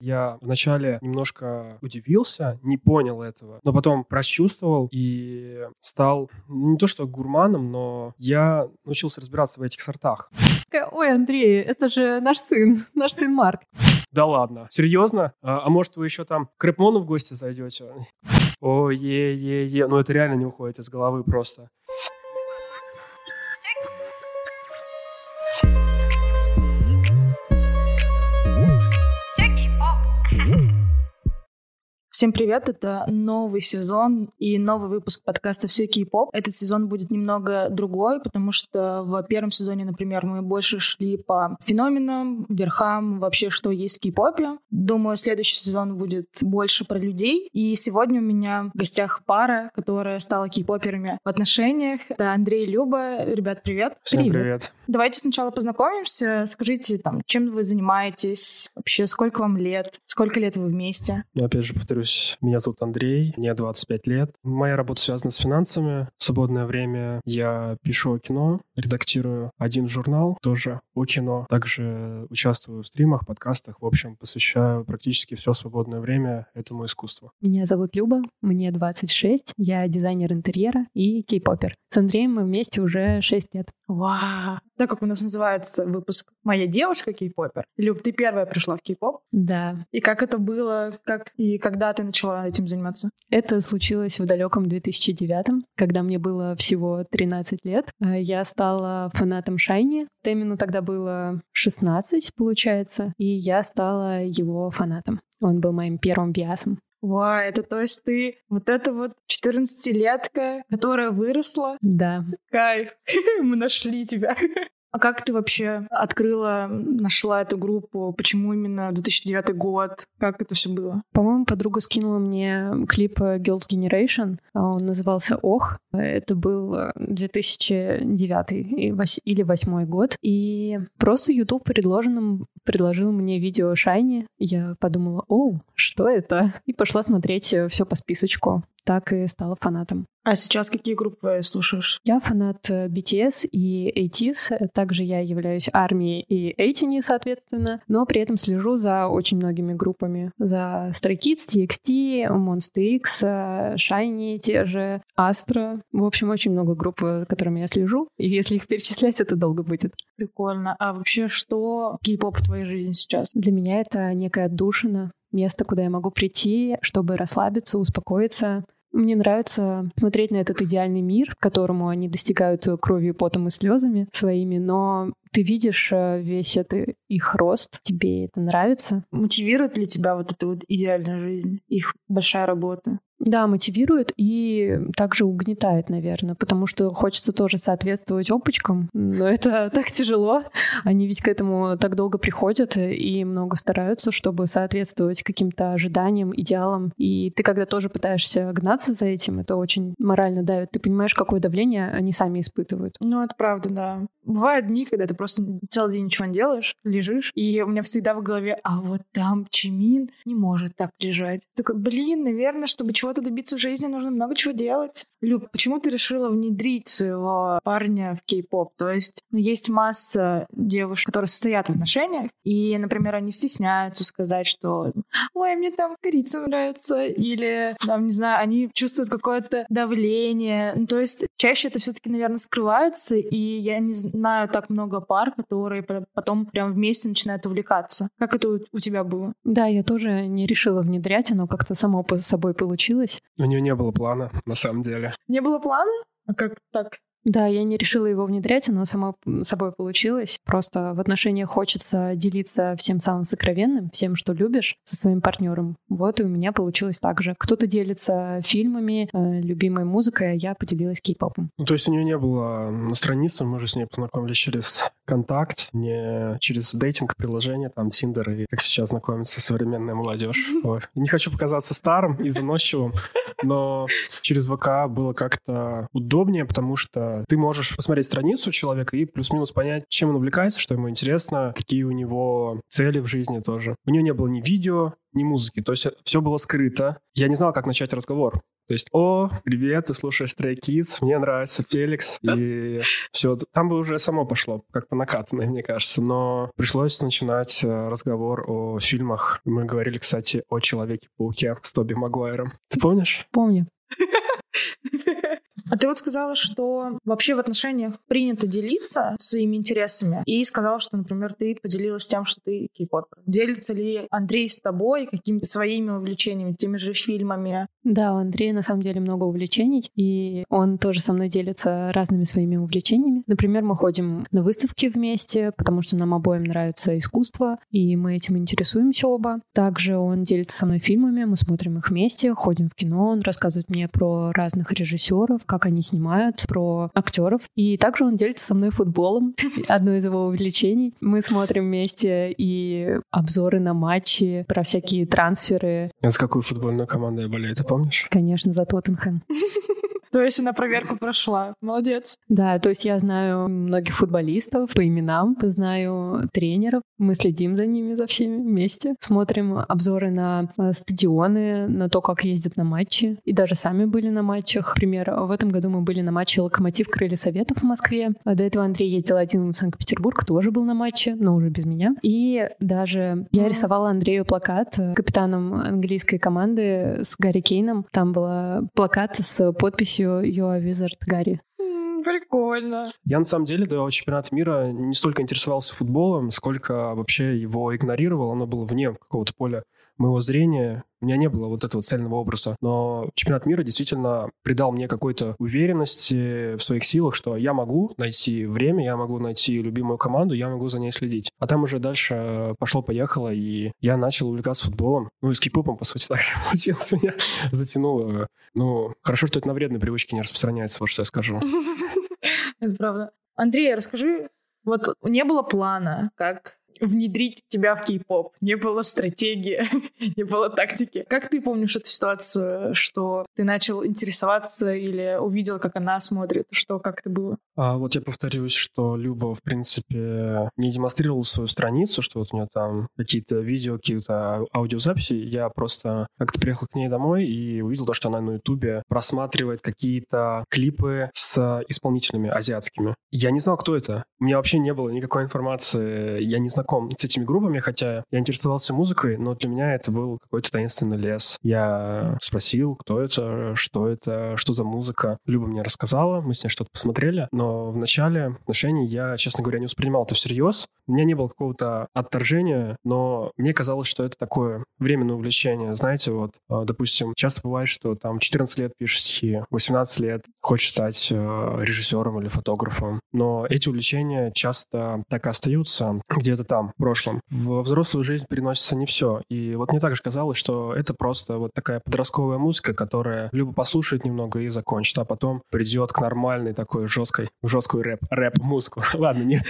Я вначале немножко удивился, не понял этого, но потом прочувствовал и стал не то что гурманом, но я научился разбираться в этих сортах. Ой, Андрей, это же наш сын, наш сын Марк. Да ладно, серьезно? А, а может вы еще там к Рэпмону в гости зайдете? Ой, е-е-е, ну это реально не уходит из головы просто. Всем привет, это новый сезон и новый выпуск подкаста «Все кей-поп». Этот сезон будет немного другой, потому что в первом сезоне, например, мы больше шли по феноменам, верхам, вообще, что есть в кей-попе. Думаю, следующий сезон будет больше про людей. И сегодня у меня в гостях пара, которая стала кей-поперами в отношениях. Это Андрей и Люба. Ребят, привет. Всем привет. привет. Давайте сначала познакомимся. Скажите, там, чем вы занимаетесь? Вообще, сколько вам лет? Сколько лет вы вместе? Ну, опять же, повторюсь, Представлюсь, меня зовут Андрей, мне 25 лет. Моя работа связана с финансами. В свободное время я пишу о кино, редактирую один журнал тоже о кино. Также участвую в стримах, подкастах. В общем, посвящаю практически все свободное время этому искусству. Меня зовут Люба, мне 26, я дизайнер интерьера и кей-попер. С Андреем мы вместе уже 6 лет. Вау! Так как у нас называется выпуск «Моя девушка кей-попер». Люб, ты первая пришла в кей-поп? Да. И как это было? Как и когда ты начала этим заниматься? Это случилось в далеком 2009 когда мне было всего 13 лет. Э, я стала фанатом Шайни. Тэмину тогда было 16, получается, и я стала его фанатом. Он был моим первым биасом. Вау, это то есть ты вот эта вот 14-летка, которая выросла? Да. Кайф, мы нашли тебя. А как ты вообще открыла, нашла эту группу? Почему именно 2009 год? Как это все было? По-моему, подруга скинула мне клип Girls Generation. Он назывался «Ох». Это был 2009 или 2008 год. И просто YouTube предложенным предложил мне видео Шайни. Я подумала, о, что это? И пошла смотреть все по списочку так и стала фанатом. А сейчас какие группы слушаешь? Я фанат э, BTS и ATEEZ. Также я являюсь армией и Эйтини, соответственно. Но при этом слежу за очень многими группами. За Stray Kids, TXT, Monster X, э, Shiny, те же, Astra. В общем, очень много групп, за которыми я слежу. И если их перечислять, это долго будет. Прикольно. А вообще, что кей-поп в твоей жизни сейчас? Для меня это некая отдушина, место, куда я могу прийти, чтобы расслабиться, успокоиться. Мне нравится смотреть на этот идеальный мир, которому они достигают кровью, потом и слезами своими, но ты видишь э, весь это их рост, тебе это нравится. Мотивирует ли тебя вот эта вот идеальная жизнь, их большая работа? Да, мотивирует и также угнетает, наверное, потому что хочется тоже соответствовать опачкам, но это так тяжело. Они ведь к этому так долго приходят и много стараются, чтобы соответствовать каким-то ожиданиям, идеалам. И ты, когда тоже пытаешься гнаться за этим, это очень морально давит. Ты понимаешь, какое давление они сами испытывают. Ну, это правда, да. Бывают дни, когда ты просто целый день ничего не делаешь, лежишь, и у меня всегда в голове, а вот там Чимин не может так лежать. Такой, блин, наверное, чтобы чего-то добиться в жизни, нужно много чего делать. Люб, почему ты решила внедрить своего парня в кей-поп? То есть, ну, есть масса девушек, которые состоят в отношениях, и, например, они стесняются сказать, что «Ой, мне там корица нравится», или, там, не знаю, они чувствуют какое-то давление. Ну, то есть, чаще это все таки наверное, скрывается, и я не знаю так много пар, которые потом прям вместе начинают увлекаться. Как это у тебя было? Да, я тоже не решила внедрять, оно как-то само по собой получилось. У нее не было плана, на самом деле. Не было плана? А как так? Да, я не решила его внедрять, оно само собой получилось. Просто в отношениях хочется делиться всем самым сокровенным, всем, что любишь, со своим партнером. Вот и у меня получилось так же. Кто-то делится фильмами, э, любимой музыкой, а я поделилась кей-попом. Ну, то есть у нее не было на странице, мы же с ней познакомились через контакт, не через дейтинг-приложение, там, Тиндер, и как сейчас знакомится современная молодежь. Не хочу показаться старым и заносчивым, но через ВК было как-то удобнее, потому что ты можешь посмотреть страницу человека и плюс-минус понять, чем он увлекается, что ему интересно, какие у него цели в жизни тоже. У нее не было ни видео, ни музыки. То есть все было скрыто. Я не знал, как начать разговор. То есть, о, привет, ты слушаешь Stray Kids, мне нравится Феликс, и все. Там бы уже само пошло, как по накатанной, мне кажется. Но пришлось начинать э, разговор о фильмах. Мы говорили, кстати, о Человеке-пауке с Тоби Магуайром. Ты помнишь? Помню. А ты вот сказала, что вообще в отношениях принято делиться своими интересами, и сказала, что, например, ты поделилась тем, что ты кей-попер. Делится ли Андрей с тобой какими-то своими увлечениями, теми же фильмами? Да, у Андрея на самом деле много увлечений, и он тоже со мной делится разными своими увлечениями. Например, мы ходим на выставки вместе, потому что нам обоим нравится искусство, и мы этим интересуемся оба. Также он делится со мной фильмами, мы смотрим их вместе, ходим в кино, он рассказывает мне про разных режиссеров, как они снимают, про актеров. И также он делится со мной футболом, одно из его увлечений. Мы смотрим вместе и обзоры на матчи, про всякие трансферы. А за какую футбольную команду я болею, ты помнишь? Конечно, за Тоттенхэм. То есть она проверку прошла. Молодец. Да, то есть я знаю многих футболистов по именам, знаю тренеров. Мы следим за ними, за всеми вместе. Смотрим обзоры на э, стадионы, на то, как ездят на матчи. И даже сами были на матчах. Например, в этом году мы были на матче «Локомотив Крылья Советов» в Москве. До этого Андрей ездил один в Санкт-Петербург, тоже был на матче, но уже без меня. И даже я рисовала Андрею плакат капитаном английской команды с Гарри Кейном. Там был плакат с подписью «You are wizard, Гарри». Прикольно. Я на самом деле до чемпионата мира не столько интересовался футболом, сколько вообще его игнорировал. Оно было вне какого-то поля моего зрения. У меня не было вот этого цельного образа. Но чемпионат мира действительно придал мне какой-то уверенности в своих силах, что я могу найти время, я могу найти любимую команду, я могу за ней следить. А там уже дальше пошло-поехало, и я начал увлекаться футболом. Ну и с кей-попом, по сути, так получилось. Меня затянуло. Ну, хорошо, что это на вредные привычки не распространяется, вот что я скажу. Это правда. Андрей, расскажи, вот не было плана, как внедрить тебя в кей-поп. Не было стратегии, не было тактики. Как ты помнишь эту ситуацию, что ты начал интересоваться или увидел, как она смотрит? Что, как это было? А вот я повторюсь, что Люба, в принципе, не демонстрировала свою страницу, что вот у нее там какие-то видео, какие-то аудиозаписи. Я просто как-то приехал к ней домой и увидел то, что она на Ютубе просматривает какие-то клипы с исполнителями азиатскими. Я не знал, кто это. У меня вообще не было никакой информации. Я не знаком знаком с этими группами, хотя я интересовался музыкой, но для меня это был какой-то таинственный лес. Я спросил, кто это, что это, что за музыка. Люба мне рассказала, мы с ней что-то посмотрели, но в начале отношений я, честно говоря, не воспринимал это всерьез. У меня не было какого-то отторжения, но мне казалось, что это такое временное увлечение. Знаете, вот, а, допустим, часто бывает, что там 14 лет пишешь стихи, 18 лет хочешь стать э, режиссером или фотографом, но эти увлечения часто так и остаются где-то там, в прошлом. В взрослую жизнь переносится не все. И вот мне также казалось, что это просто вот такая подростковая музыка, которая либо послушает немного и закончит, а потом придет к нормальной такой жесткой, жесткой рэп, рэп-музыку. Ладно, нет.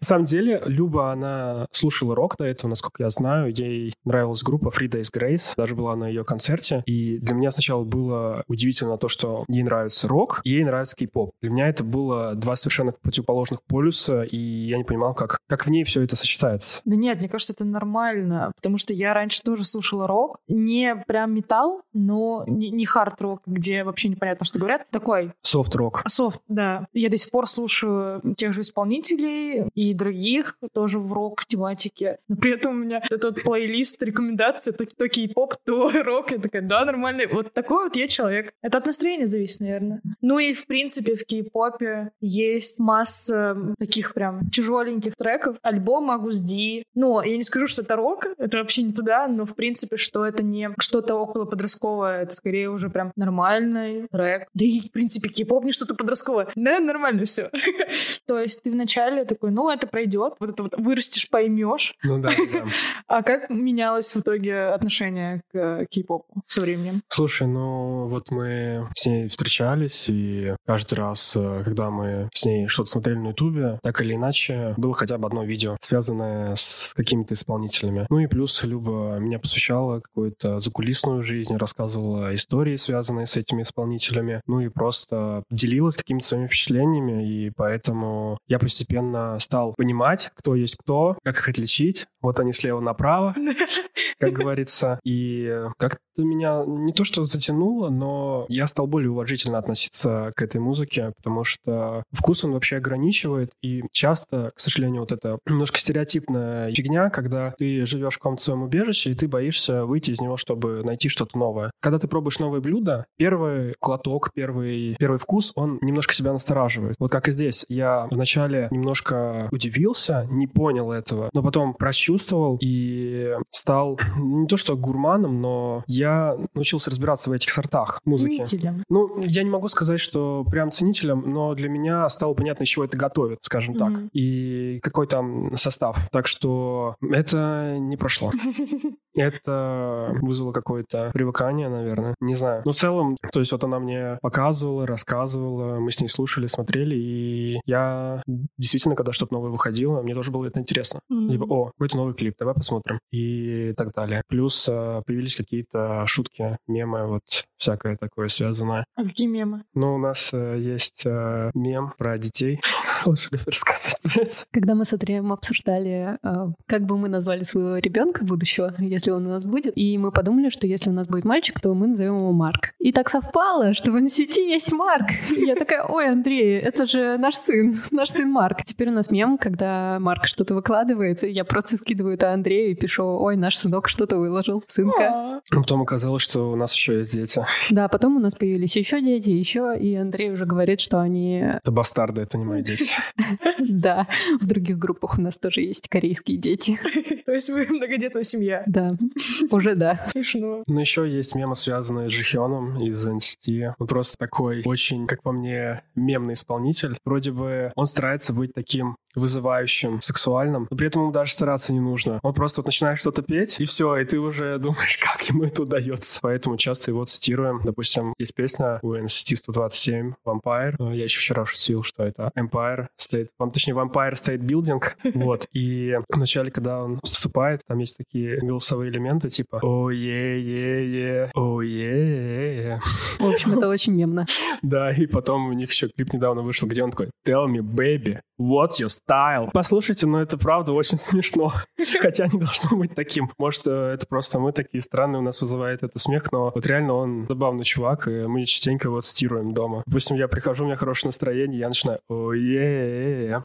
На самом деле, Люба, она слушала рок до этого, насколько я знаю. Ей нравилась группа Free Days Grace, даже была на ее концерте. И для меня сначала было удивительно то, что ей нравится рок, ей нравится кей-поп. Для меня это было два совершенно противоположных полюса, и я не понимал, как, как в ней все это сочетается нравится. Да нет, мне кажется, это нормально, потому что я раньше тоже слушала рок. Не прям металл, но не, не хард-рок, где вообще непонятно, что говорят. Такой. Софт-рок. Софт, да. Я до сих пор слушаю тех же исполнителей и других, тоже в рок-тематике. Но при этом у меня этот плейлист рекомендаций, то, то кей-поп, то рок. Я такая, да, нормальный. Вот такой вот я человек. Это от настроения зависит, наверное. Ну и, в принципе, в кей-попе есть масса таких прям тяжеленьких треков. Альбом могу D. Ну, я не скажу, что это рок, это вообще не туда, но в принципе, что это не что-то около подростковое, это скорее уже прям нормальный трек. Да и, в принципе, кей-поп не что-то подростковое. Да, нормально все. То есть ты вначале такой, ну, это пройдет, вот это вот вырастешь, поймешь. Ну да, да. А как менялось в итоге отношение к кей-попу со временем? Слушай, ну вот мы с ней встречались, и каждый раз, э, когда мы с ней что-то смотрели на ютубе, так или иначе, было хотя бы одно видео, связанное связанные с какими-то исполнителями. Ну и плюс Люба меня посвящала какую-то закулисную жизнь, рассказывала истории, связанные с этими исполнителями, ну и просто делилась какими-то своими впечатлениями, и поэтому я постепенно стал понимать, кто есть кто, как их отличить. Вот они слева направо, как говорится. И как-то меня не то что затянуло, но я стал более уважительно относиться к этой музыке, потому что вкус он вообще ограничивает, и часто, к сожалению, вот это немножко стереотипная фигня, когда ты живешь в каком-то своем убежище, и ты боишься выйти из него, чтобы найти что-то новое. Когда ты пробуешь новые блюда, первый глоток, первый, первый вкус, он немножко себя настораживает. Вот как и здесь. Я вначале немножко удивился, не понял этого, но потом прочувствовал и стал не то что гурманом, но я научился разбираться в этих сортах музыки. Ценителем. Ну, я не могу сказать, что прям ценителем, но для меня стало понятно, из чего это готовят, скажем так, Мгм. и какой там состав. Так что это не прошло. Это вызвало какое-то привыкание, наверное. Не знаю. Но в целом, то есть вот она мне показывала, рассказывала, мы с ней слушали, смотрели, и я действительно, когда что-то новое выходило, мне тоже было это интересно. Мгм. Типа, о, какой-то новый клип, давай посмотрим. И так далее. Плюс э, появились какие-то шутки, мемы, вот всякое такое связанное. А какие мемы? Ну, у нас э, есть э, мем про детей. Лучше ли рассказать про это? Когда мы с Андреем обсуждали, э, как бы мы назвали своего ребенка будущего, если он у нас будет, и мы подумали, что если у нас будет мальчик, то мы назовем его Марк. И так совпало, что в институте есть Марк. И я такая, ой, Андрей, это же наш сын, наш сын Марк. Теперь у нас мем, когда Марк что-то выкладывает, я просто скидываю это Андрею и пишу, ой, наш сынок что-то выложил, сынка. А, Ну, Потом оказалось, что у нас еще есть дети. Да, потом у нас появились еще дети, еще, и Андрей уже говорит, что они, Это бастарды, это не мои дети. да, в других группах у нас тоже есть корейские дети. То есть вы многодетная семья. Да, уже да. Смешно. Ну, еще есть мемы, связанные с Жихёном из NCT. Он просто такой очень, как по мне, мемный исполнитель. Вроде бы он старается быть таким вызывающим, сексуальным, но при этом ему даже стараться не нужно. Он просто вот начинает что-то петь, и все, и ты уже думаешь, как ему это удается. Поэтому часто его цитируем. Допустим, есть песня у NCT 127 Vampire. Э, Я еще вчера шутил, что это Empire State, точнее, Vampire State Building. Вот. И вначале, когда он вступает, там есть такие голосовые элементы, типа о е е е о е е В общем, это очень мемно. Да, и потом у них еще клип недавно вышел, где он такой Tell me, baby, what's your style? Послушайте, но это правда очень смешно. Хотя не должно быть таким. Может, э, это просто мы такие странные, у нас вызывает это смех, но вот реально он забавный чувак, и мы частенько его цитируем дома. Допустим, я прихожу, у меня хорошее настроение, я начинаю о е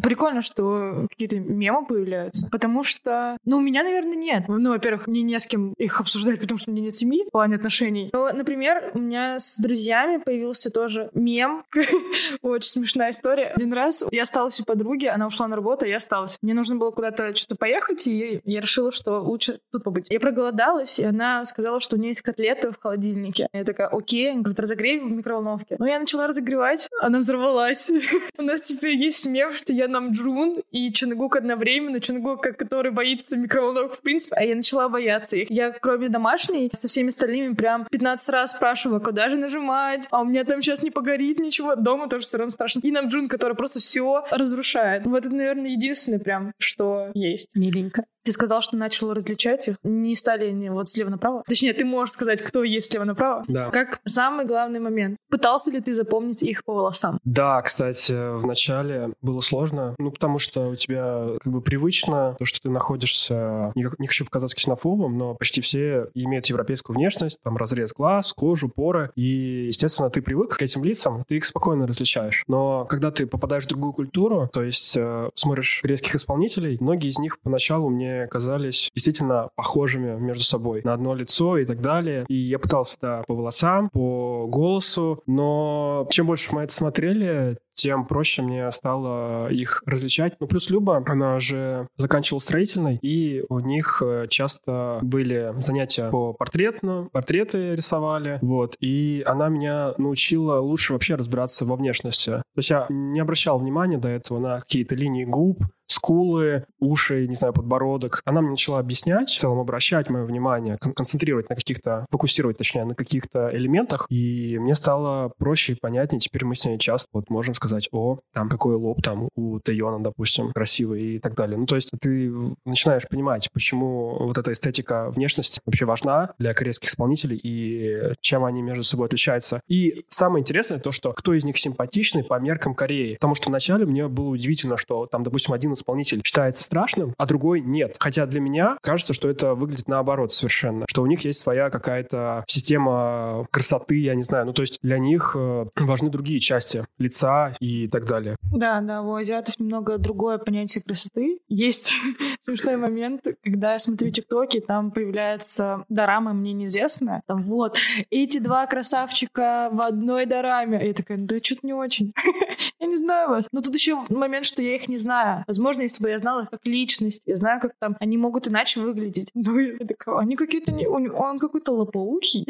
Прикольно, что какие-то мемы появляются, потому что, ну, у меня, наверное, нет. Ну, во-первых, мне не с кем их обсуждать, потому что у меня нет семьи в плане отношений. Но, например, у меня с друзьями появился тоже мем. Очень смешная история. Один раз я осталась у подруги, она ушла на работу, а я осталась. Мне нужно было куда-то что-то поехать, и я решила, что лучше тут побыть. Я проголодалась, и она сказала, что у нее есть котлеты в холодильнике. Я такая, окей. Она говорит, разогрей в микроволновке. Но я начала разогревать, она взорвалась. У нас теперь есть мем, что я Намджун и Чонгук одновременно. Чонгук, который боится микроволновок в принципе, а я начала бояться их. Я, кроме домашней, со всеми остальными прям 15 раз спрашивала, куда же нажимать, а у меня там сейчас не погорит ничего. Дома тоже все равно страшно. И Намджун, который просто все разрушает. Вот это, наверное, единственное прям, что есть. Миленько. Ты сказал, что начал различать их. Не стали они вот слева направо. Точнее, ты можешь сказать, кто есть слева направо. Да. Как самый главный момент. Пытался ли ты запомнить их по волосам? Да, кстати, в начале было сложно, ну, потому что у тебя как бы привычно то, что ты находишься, не, не хочу показаться ксенофобом, но почти все имеют европейскую внешность, там разрез глаз, кожу, поры, и, естественно, ты привык к этим лицам, ты их спокойно различаешь. Но когда ты попадаешь в другую культуру, то есть э, смотришь корейских исполнителей, многие из них поначалу мне казались действительно похожими между собой на одно лицо и так далее. И я пытался, да, по волосам, по голосу, но чем больше мы это смотрели, тем проще мне стало их различать. Ну, плюс Люба, она же заканчивала строительной, и у них э, часто были занятия по портретну, портреты рисовали, вот, и она меня научила лучше вообще разбираться во внешности. То есть я не обращал внимания до этого на какие-то линии губ, скулы, уши, не знаю, подбородок. Она мне начала объяснять, в целом обращать мое внимание, кон- концентрировать на каких-то, фокусировать, точнее, на каких-то элементах, и мне стало проще и понятнее. Теперь мы с ней часто вот можем сказать, о, там какой лоб там у Тейона, допустим, красивый и так далее. Ну, то есть ты начинаешь понимать, почему вот эта эстетика внешности вообще важна для корейских исполнителей и чем они между собой отличаются. И самое интересное то, что кто из них симпатичный по меркам Кореи. Потому что вначале мне было удивительно, что там, допустим, один исполнитель считается страшным, а другой нет. Хотя для меня кажется, что это выглядит наоборот совершенно. Что у них есть своя какая-то система красоты, я не знаю. Ну, то есть для них э, важны другие части лица и так далее. Да, да, у азиатов немного другое понятие красоты. Есть смешной момент, когда я смотрю тиктоки, там появляется дорама «Мне неизвестно». Там вот, эти два красавчика в одной дораме. Я такая, да что-то не очень. я не знаю вас. Но тут еще момент, что я их не знаю. Возможно, если бы я знала их как личность, я знаю, как там они могут иначе выглядеть. Ну, я такая, они какие-то... Не... Он какой-то лопоухий.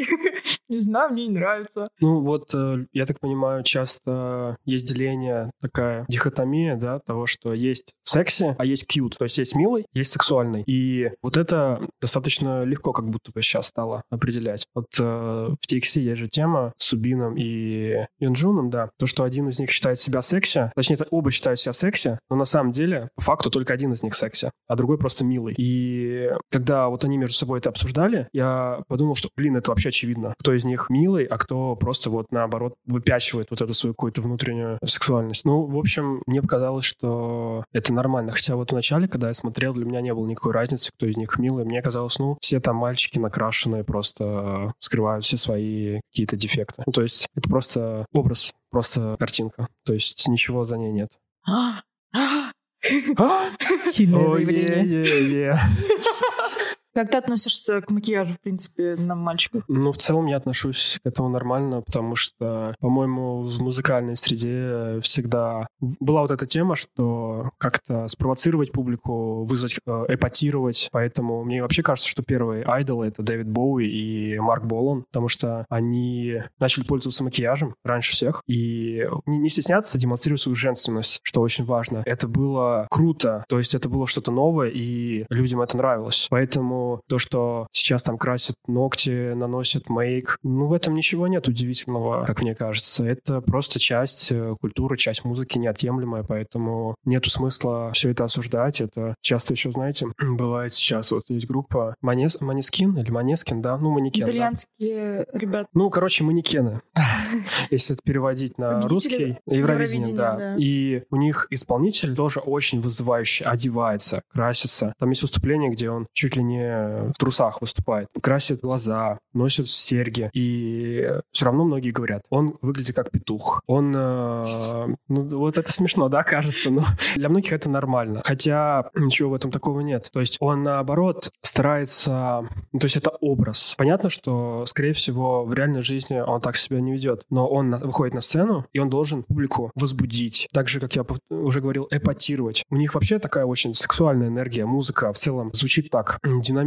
не знаю, мне не нравится. Ну, вот, э, я так понимаю, часто есть деление, такая дихотомия, да, того, что есть секси, а есть кьют. То есть есть милый, есть сексуальный. И вот это достаточно легко как будто бы сейчас стало определять. Вот э, в TXT есть же тема с Субином и Юнджуном, да, то, что один из них считает себя секси, точнее, оба считают себя секси, но на самом деле, по факту, только один из них секси, а другой просто милый. И когда вот они между собой это обсуждали, я подумал, что, блин, это вообще очевидно. Кто из них милый, а кто просто вот наоборот выпячивает вот эту свою какую-то внутреннюю сексуальность. Ну, в общем, мне показалось, что это нормально. Хотя вот вначале, когда я смотрел, для меня не было никакой разницы, кто из них милый. Мне казалось, ну, все там мальчики накрашенные, просто скрывают все свои какие-то дефекты. Ну, то есть это просто образ, просто картинка. То есть ничего за ней нет. Сильное заявление. Как ты относишься к макияжу, в принципе, на мальчиков? Ну, в целом я отношусь к этому нормально, потому что, по-моему, в музыкальной среде всегда была вот эта тема, что как-то спровоцировать публику, вызвать, э, эпатировать. Поэтому мне вообще кажется, что первые айдолы — это Дэвид Боуи и Марк Болон, потому что они начали пользоваться макияжем раньше всех и не стесняться демонстрировать свою женственность, что очень важно. Это было круто, то есть это было что-то новое, и людям это нравилось. Поэтому то, что сейчас там красят ногти, наносят мейк, ну, в этом ничего нет удивительного, как мне кажется. Это просто часть э, культуры, часть музыки неотъемлемая, поэтому нету смысла все это осуждать. Это часто еще, знаете, бывает сейчас, вот есть группа Манес... Манескин или Манескин, да? Ну, манекен, Итальянские да. ребята. Ну, короче, манекены, если это переводить на русский. Евровидение, да. И у них исполнитель тоже очень вызывающий, одевается, красится. Там есть выступление, где он чуть ли не в трусах выступает, красит глаза, носит серьги. И все равно многие говорят, он выглядит как петух. Он... Э, ну, вот это смешно, да, кажется, но для многих это нормально. Хотя ничего в этом такого нет. То есть он, наоборот, старается... Ну, то есть это образ. Понятно, что, скорее всего, в реальной жизни он так себя не ведет. Но он на... выходит на сцену, и он должен публику возбудить. Так же, как я уже говорил, эпатировать. У них вообще такая очень сексуальная энергия. Музыка в целом звучит так динамично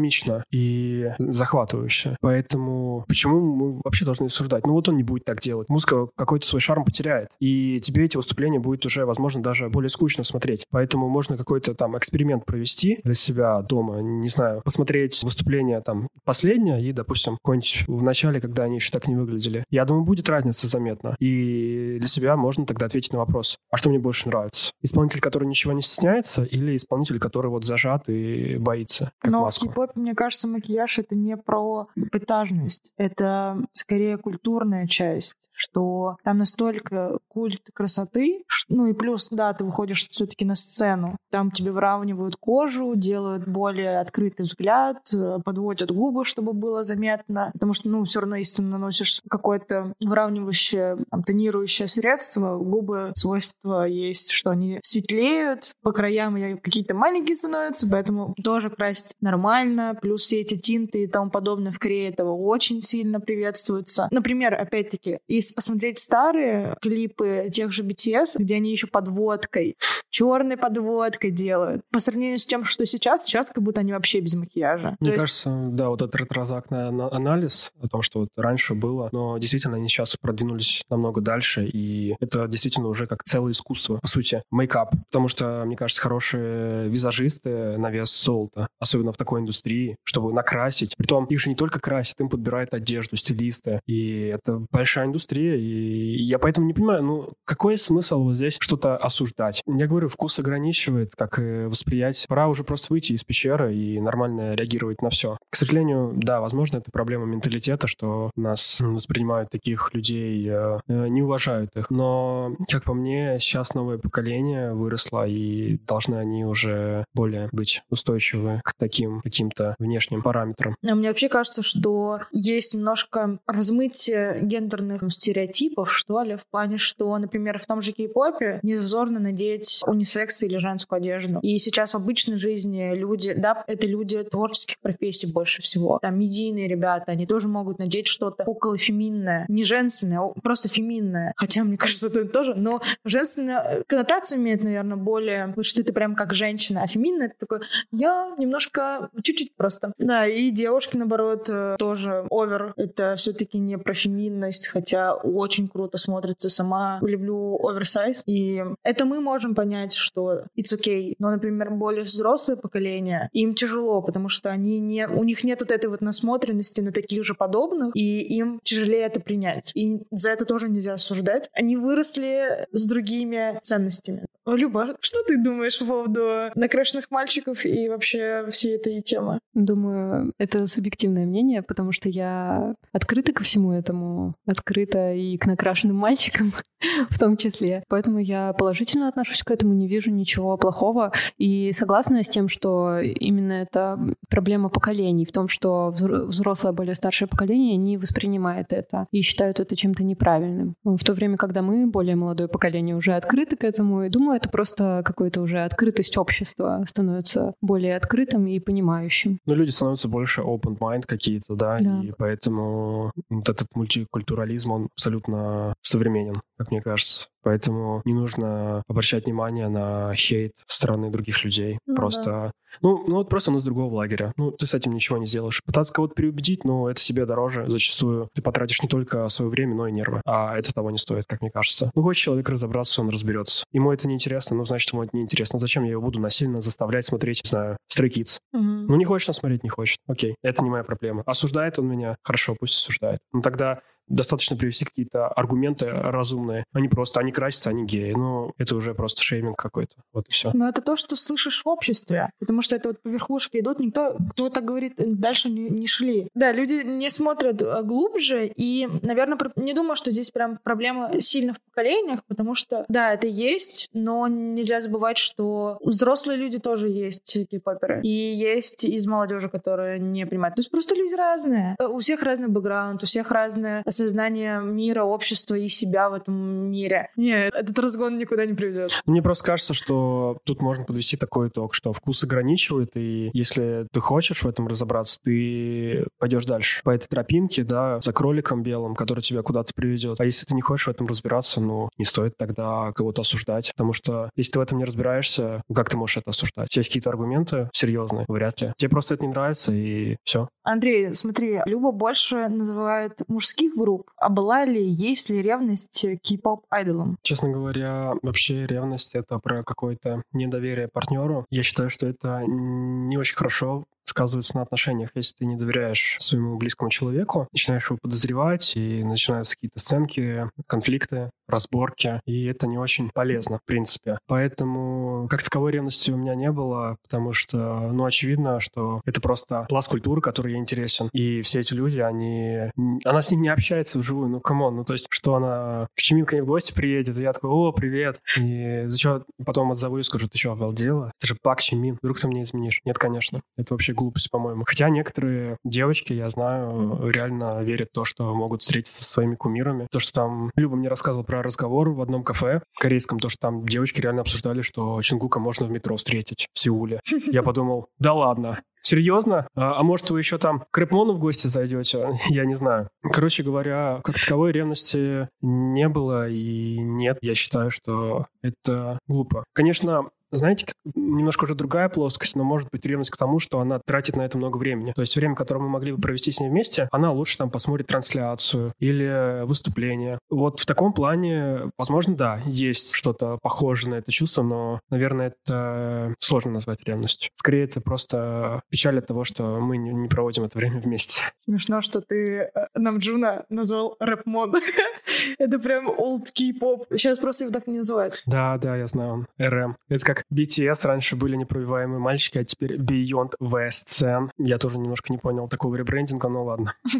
и захватывающе. Поэтому почему мы вообще должны осуждать? Ну вот он не будет так делать. Музыка какой-то свой шарм потеряет. И тебе эти выступления будет уже, возможно, даже более скучно смотреть. Поэтому можно какой-то там эксперимент провести для себя дома. Не знаю, посмотреть выступление там последнее и, допустим, какое-нибудь в начале, когда они еще так не выглядели. Я думаю, будет разница заметна. И для себя можно тогда ответить на вопрос, а что мне больше нравится? Исполнитель, который ничего не стесняется, или исполнитель, который вот зажат и боится? Как Но маску? Хип-хопе, мне кажется, макияж — это не про эпатажность. Это скорее культурная часть что там настолько культ красоты, ну и плюс, да, ты выходишь все-таки на сцену, там тебе выравнивают кожу, делают более открытый взгляд, э, подводят губы, чтобы было заметно, потому что, ну, все равно, если ты наносишь какое-то выравнивающее, там, тонирующее средство, губы свойства есть, что они светлеют, по краям какие-то маленькие становятся, поэтому тоже красить нормально, плюс все эти тинты и тому подобное в Корее этого очень сильно приветствуется. Например, опять-таки, если посмотреть старые клипы тех же BTS, где они еще подводкой, черной подводкой делают, по сравнению с тем, что сейчас, сейчас как будто они вообще без макияжа. Мне То кажется, есть... да, вот этот ретрозактный анализ о том, что вот раньше было, но действительно они сейчас продвинулись намного дальше, и это действительно уже как целое искусство, по сути, мейкап. Потому что, мне кажется, хорошие визажисты на вес золота, особенно в такой индустрии, индустрии, чтобы накрасить. Притом их же не только красят, им подбирают одежду, стилисты. И это большая индустрия. И я поэтому не понимаю, ну, какой смысл вот здесь что-то осуждать? Я говорю, вкус ограничивает, как и восприятие. Пора уже просто выйти из пещеры и нормально реагировать на все. К сожалению, да, возможно, это проблема менталитета, что нас воспринимают таких людей, э, э, не уважают их. Но, как по мне, сейчас новое поколение выросло, и должны они уже более быть устойчивы к таким каким-то внешним параметрам. А мне вообще кажется, что есть немножко размытие гендерных стереотипов, что ли, в плане, что, например, в том же кей-попе не зазорно надеть унисекс или женскую одежду. И сейчас в обычной жизни люди, да, это люди творческих профессий больше всего. Там медийные ребята, они тоже могут надеть что-то около феминное. Не женственное, а просто феминное. Хотя, мне кажется, это тоже. Но женственная коннотацию имеет, наверное, более... Вот что ты прям как женщина, а феминное это такое... Я немножко... Чуть-чуть просто. Да, и девушки, наоборот, э, тоже овер. Это все таки не про феминность, хотя очень круто смотрится сама. Люблю оверсайз. И это мы можем понять, что it's okay. Но, например, более взрослое поколение, им тяжело, потому что они не... У них нет вот этой вот насмотренности на таких же подобных, и им тяжелее это принять. И за это тоже нельзя осуждать. Они выросли с другими ценностями. Люба, что ты думаешь по поводу накрашенных мальчиков и вообще всей этой темы? Думаю, это субъективное мнение, потому что я открыта ко всему этому, открыта и к накрашенным мальчикам в том числе. Поэтому я положительно отношусь к этому, не вижу ничего плохого и согласна с тем, что именно это проблема поколений в том, что взрослое более старшее поколение не воспринимает это и считают это чем-то неправильным. В то время, когда мы, более молодое поколение, уже открыты к этому, и думаю, это просто какая-то уже открытость общества становится более открытым и понимающим. Ну, люди становятся больше open mind какие-то, да, да. и поэтому вот этот мультикультурализм, он абсолютно современен, как мне кажется. Поэтому не нужно обращать внимание на хейт стороны других людей. Ну, просто, да. ну, ну вот просто он из другого лагеря. Ну, ты с этим ничего не сделаешь. Пытаться кого-то переубедить, ну, это себе дороже. Зачастую ты потратишь не только свое время, но и нервы. А это того не стоит, как мне кажется. Ну, хочет человек разобраться, он разберется. Ему это неинтересно, ну, значит, ему это неинтересно. Зачем я его буду насильно заставлять смотреть, не знаю, Stray Kids? Угу. Ну, не хочет он смотреть, не хочет. Окей, это не моя проблема. Осуждает он меня? Хорошо, пусть осуждает. Ну, тогда достаточно привести какие-то аргументы разумные, не просто они красятся, они геи. Ну, это уже просто шейминг какой-то. Вот и все. Но это то, что слышишь в обществе. Потому что это вот по верхушке идут, никто, кто так говорит, дальше не, не шли. Да, люди не смотрят э, глубже, и, наверное, не думаю, что здесь прям проблема сильно в поколениях, потому что, да, это есть, но нельзя забывать, что взрослые люди тоже есть кей-поперы. И есть из молодежи, которые не понимают. То есть просто люди разные. У всех разный бэкграунд, у всех разные осознание мира, общества и себя в этом мире. Нет, этот разгон никуда не приведет. Мне просто кажется, что тут можно подвести такой итог, что вкус ограничивает, и если ты хочешь в этом разобраться, ты пойдешь дальше по этой тропинке, да, за кроликом белым, который тебя куда-то приведет. А если ты не хочешь в этом разбираться, ну, не стоит тогда кого-то осуждать, потому что если ты в этом не разбираешься, как ты можешь это осуждать? У тебя есть какие-то аргументы серьезные? Вряд ли. Тебе просто это не нравится, и все. Андрей, смотри, Люба больше называет мужских групп. А была ли, есть ли ревность к кей-поп айдолам? Честно говоря, вообще ревность — это про какое-то недоверие партнеру. Я считаю, что это не очень хорошо сказывается на отношениях. Если ты не доверяешь своему близкому человеку, начинаешь его подозревать, и начинаются какие-то сценки, конфликты, разборки, и это не очень полезно, в принципе. Поэтому как таковой ревности у меня не было, потому что, ну, очевидно, что это просто пласт культуры, который ей интересен. И все эти люди, они... Она с ним не общается вживую, ну, come on, ну, то есть, что она к Чимин в гости приедет, и я такой, о, привет. И зачем потом отзову и скажу, ты что, обалдела? Ты же Пак Чимин, вдруг ты мне изменишь? Нет, конечно. Это вообще глупость, по-моему. Хотя некоторые девочки, я знаю, реально верят в то, что могут встретиться со своими кумирами. То, что там Люба мне рассказывал про разговор в одном кафе корейском, то, что там девочки реально обсуждали, что Чонгука можно в метро встретить в Сеуле. Я подумал, да ладно, Серьезно? А, а может, вы еще там к Рэпмону в гости зайдете? Я не знаю. Короче говоря, как таковой ревности не было и нет. Я считаю, что это глупо. Конечно, знаете, немножко уже другая плоскость, но может быть ревность к тому, что она тратит на это много времени. То есть время, которое мы могли бы провести с ней вместе, она лучше там посмотрит трансляцию или выступление. Вот в таком плане, возможно, да, есть что-то похожее на это чувство, но, наверное, это сложно назвать ревностью. Скорее, это просто печаль от того, что мы не проводим это время вместе. Смешно, что ты э, нам Джуна назвал Rap Mon. это прям old кей-поп. Сейчас просто его так не называют. Да, да, я знаю. RM. Это как BTS раньше были непробиваемые мальчики, а теперь Beyond the Scene. Я тоже немножко не понял такого ребрендинга, но ладно.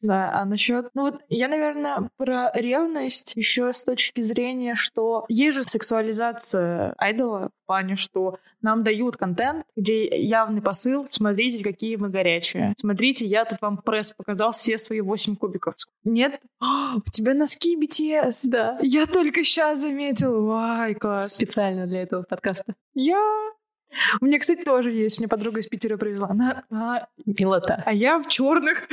Да, а насчет... Ну вот я, наверное, про ревность еще с точки зрения, что есть же сексуализация айдола в плане, что нам дают контент, где явный посыл, смотрите, какие мы горячие. Смотрите, я тут вам пресс показал все свои 8 кубиков. Нет? О, у тебя носки BTS. Да. Я только сейчас заметил. Вай, класс. Специально для этого подкаста. Я у меня, кстати, тоже есть. Мне подруга из Питера привезла. Она... А... Милота. А я в черных.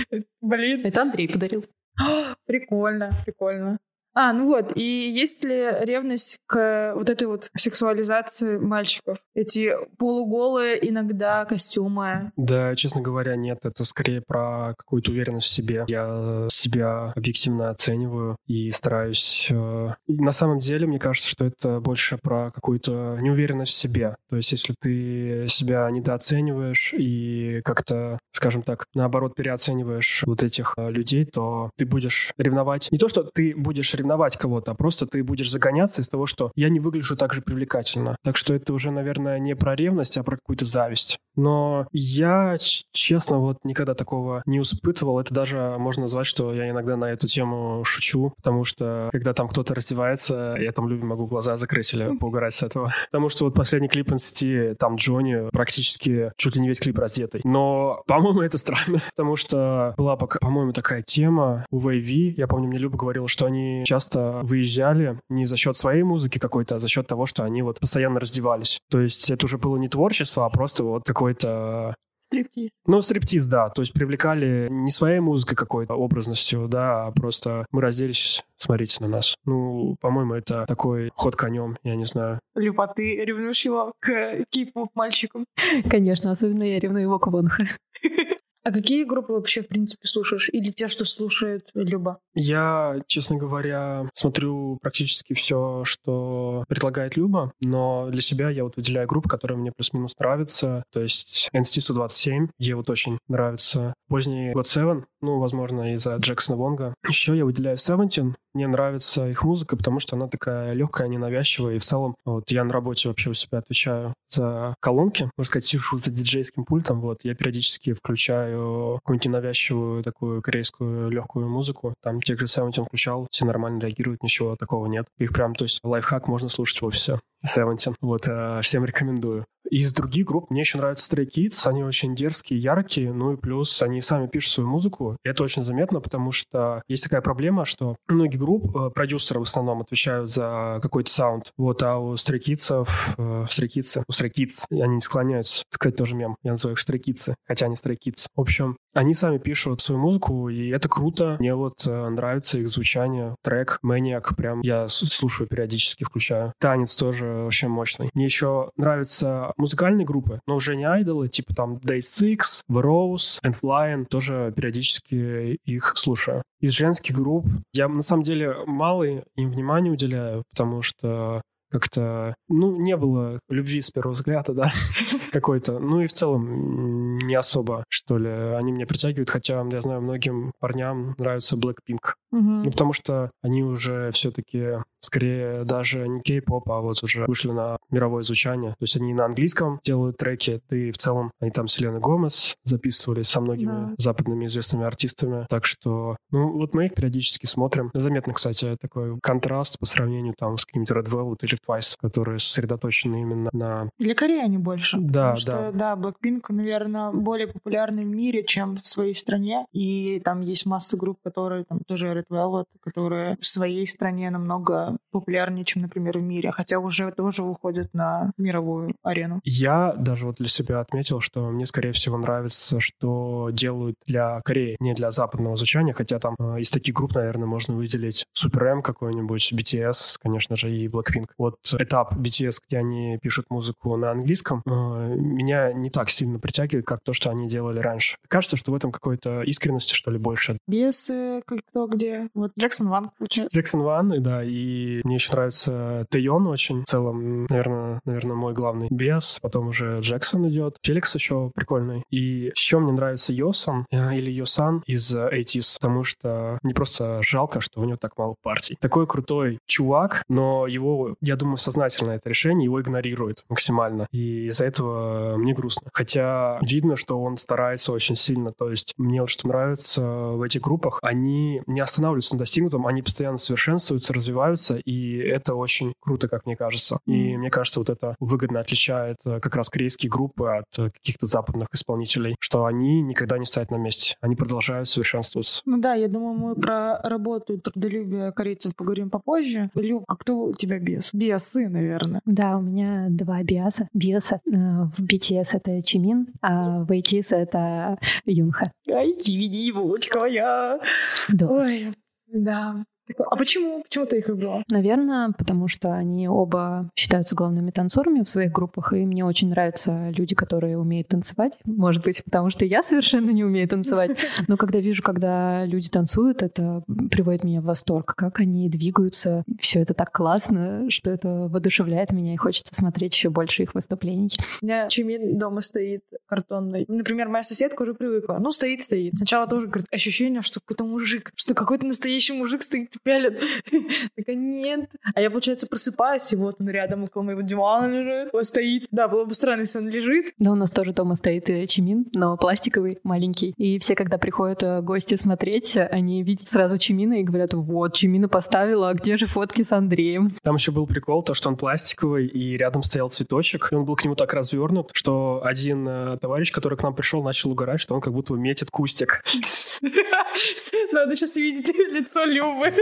Блин. Это Андрей подарил. Прикольно, прикольно. А, ну вот, и есть ли ревность к вот этой вот сексуализации мальчиков? Эти полуголые иногда костюмы? Да, честно говоря, нет. Это скорее про какую-то уверенность в себе. Я себя объективно оцениваю и стараюсь... Э, на самом деле, мне кажется, что это больше про какую-то неуверенность в себе. То есть, если ты себя недооцениваешь и как-то, скажем так, наоборот, переоцениваешь вот этих э, людей, то ты будешь ревновать. Не то, что ты будешь ревновать ревновать кого-то, а просто ты будешь загоняться из того, что я не выгляжу так же привлекательно. Так что это уже, наверное, не про ревность, а про какую-то зависть. Но я, честно, вот никогда такого не испытывал. Это даже можно назвать, что я иногда на эту тему шучу, потому что когда там кто-то раздевается, я там любим могу глаза закрыть или поугарать с этого. Потому что вот последний клип NCT, там Джонни практически чуть ли не весь клип раздетый. Но, по-моему, это странно, потому что была, по-моему, такая тема у Вейви. Я помню, мне Люба говорила, что они часто выезжали не за счет своей музыки какой-то, а за счет того, что они вот постоянно раздевались. То есть это уже было не творчество, а просто вот какой-то Стриптиз. Ну, стриптиз, да. То есть привлекали не своей музыкой какой-то образностью, да, а просто мы разделись, смотрите на нас. Ну, по-моему, это такой ход конем, я не знаю. Люба, ты ревнуешь его к кей-поп мальчикам? Конечно, особенно я ревную его к Вонхе. А какие группы вообще, в принципе, слушаешь? Или те, что слушает Люба? Я, честно говоря, смотрю практически все, что предлагает Люба, но для себя я вот выделяю группы, которые мне плюс-минус нравятся. То есть NCT 127, ей вот очень нравится. Поздний God Seven, ну, возможно, из-за Джексона Вонга. Еще я выделяю Seventeen. Мне нравится их музыка, потому что она такая легкая, ненавязчивая. И в целом, вот я на работе вообще у себя отвечаю за колонки. Можно сказать, сижу за диджейским пультом. Вот я периодически включаю какую-нибудь ненавязчивую такую корейскую легкую музыку. Там тех же Seventeen включал, все нормально реагируют, ничего такого нет. Их прям, то есть лайфхак можно слушать в офисе. Seventeen. Вот, э, всем рекомендую. Из других групп мне еще нравятся Stray Kids. Они очень дерзкие, яркие. Ну и плюс они сами пишут свою музыку. Это очень заметно, потому что есть такая проблема, что многие групп, э, продюсеры в основном отвечают за какой-то саунд. Вот, а у Stray Kids, э, Stray Kids, у Stray Kids, они не склоняются. Это, кстати, тоже мем. Я называю их Stray Kids, хотя они Stray Kids. В общем, они сами пишут свою музыку, и это круто. Мне вот э, нравится их звучание. Трек Maniac прям я слушаю периодически, включаю. Танец тоже вообще мощный. Мне еще нравятся музыкальные группы, но уже не айдолы, типа там Day Six, The Rose, and Flying, тоже периодически их слушаю. Из женских групп я на самом деле мало им внимания уделяю, потому что как-то, ну, не было любви с первого взгляда, да, какой-то. Ну и в целом не особо, что ли, они меня притягивают, хотя, я знаю, многим парням нравится Blackpink. Ну, потому что они уже все-таки скорее даже не кей-поп, а вот уже вышли на мировое звучание. То есть они на английском делают треки, и в целом они там Селена Гомес записывали со многими да. западными известными артистами. Так что, ну, вот мы их периодически смотрим. Заметно, кстати, такой контраст по сравнению там с каким-то Red Velvet или Twice, которые сосредоточены именно на... Для Кореи они больше. Да, потому да. Что, да, Blackpink, наверное, более популярны в мире, чем в своей стране. И там есть масса групп, которые там тоже Red Velvet, которые в своей стране намного популярнее, чем, например, в мире, хотя уже тоже выходят на мировую арену. Я даже вот для себя отметил, что мне, скорее всего, нравится, что делают для Кореи, не для западного звучания, хотя там э, из таких групп, наверное, можно выделить Super M какой-нибудь, BTS, конечно же, и Blackpink. Вот этап BTS, где они пишут музыку на английском, э, меня не так сильно притягивает, как то, что они делали раньше. Кажется, что в этом какой-то искренности, что ли, больше. Бесы, как кто где. Вот Джексон Ван. Джексон Ван, да, и мне еще нравится Тэйон очень. В целом, наверное, наверное, мой главный бес. Потом уже Джексон идет. Феликс еще прикольный. И еще мне нравится Йосан э, или Йосан из 80s, потому что мне просто жалко, что у него так мало партий. Такой крутой чувак, но его, я думаю, сознательно это решение, его игнорирует максимально. И из-за этого мне грустно. Хотя видно, что он старается очень сильно. То есть мне вот что нравится в этих группах, они не останавливаются на достигнутом, они постоянно совершенствуются, развиваются, и это очень круто, как мне кажется. И мне кажется, вот это выгодно отличает э, как раз корейские группы от э, каких-то западных исполнителей, что они никогда не стоят на месте, они продолжают совершенствоваться. Ну да, я думаю, мы про работу и трудолюбие корейцев поговорим попозже. Люб, а кто у тебя бес? Бесы, наверное. Да, у меня два биаса. Биаса э, в BTS это Чимин, а в ATS это Юнха. Ай, Чимини, булочка моя. Да. Ой, да. Так, А почему? Почему ты их выбрала? Наверное, потому что они оба считаются главными танцорами в своих группах, и мне очень нравятся люди, которые умеют танцевать. Может быть, потому что я совершенно не умею танцевать. Но когда вижу, когда люди танцуют, это приводит меня в восторг. Как они двигаются, все это так классно, что это воодушевляет меня, и хочется смотреть еще больше их выступлений. У меня Чимин дома стоит картонный. Например, моя соседка уже привыкла. Ну, стоит-стоит. Сначала тоже, говорит, ощущение, что какой-то мужик, что какой-то настоящий мужик стоит пялит. Такая, нет. А я, получается, просыпаюсь, и вот он рядом около моего дивана лежит. Вот стоит. Да, было бы странно, если он лежит. Да, у нас тоже дома стоит э, чимин, но пластиковый, маленький. И все, когда приходят э, гости смотреть, они видят сразу чимина и говорят, вот, чимина поставила, а где же фотки с Андреем? Там еще был прикол, то, что он пластиковый, и рядом стоял цветочек, и он был к нему так развернут, что один э, товарищ, который к нам пришел, начал угорать, что он как будто метит кустик. Надо сейчас видеть лицо Любы.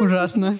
Ужасно.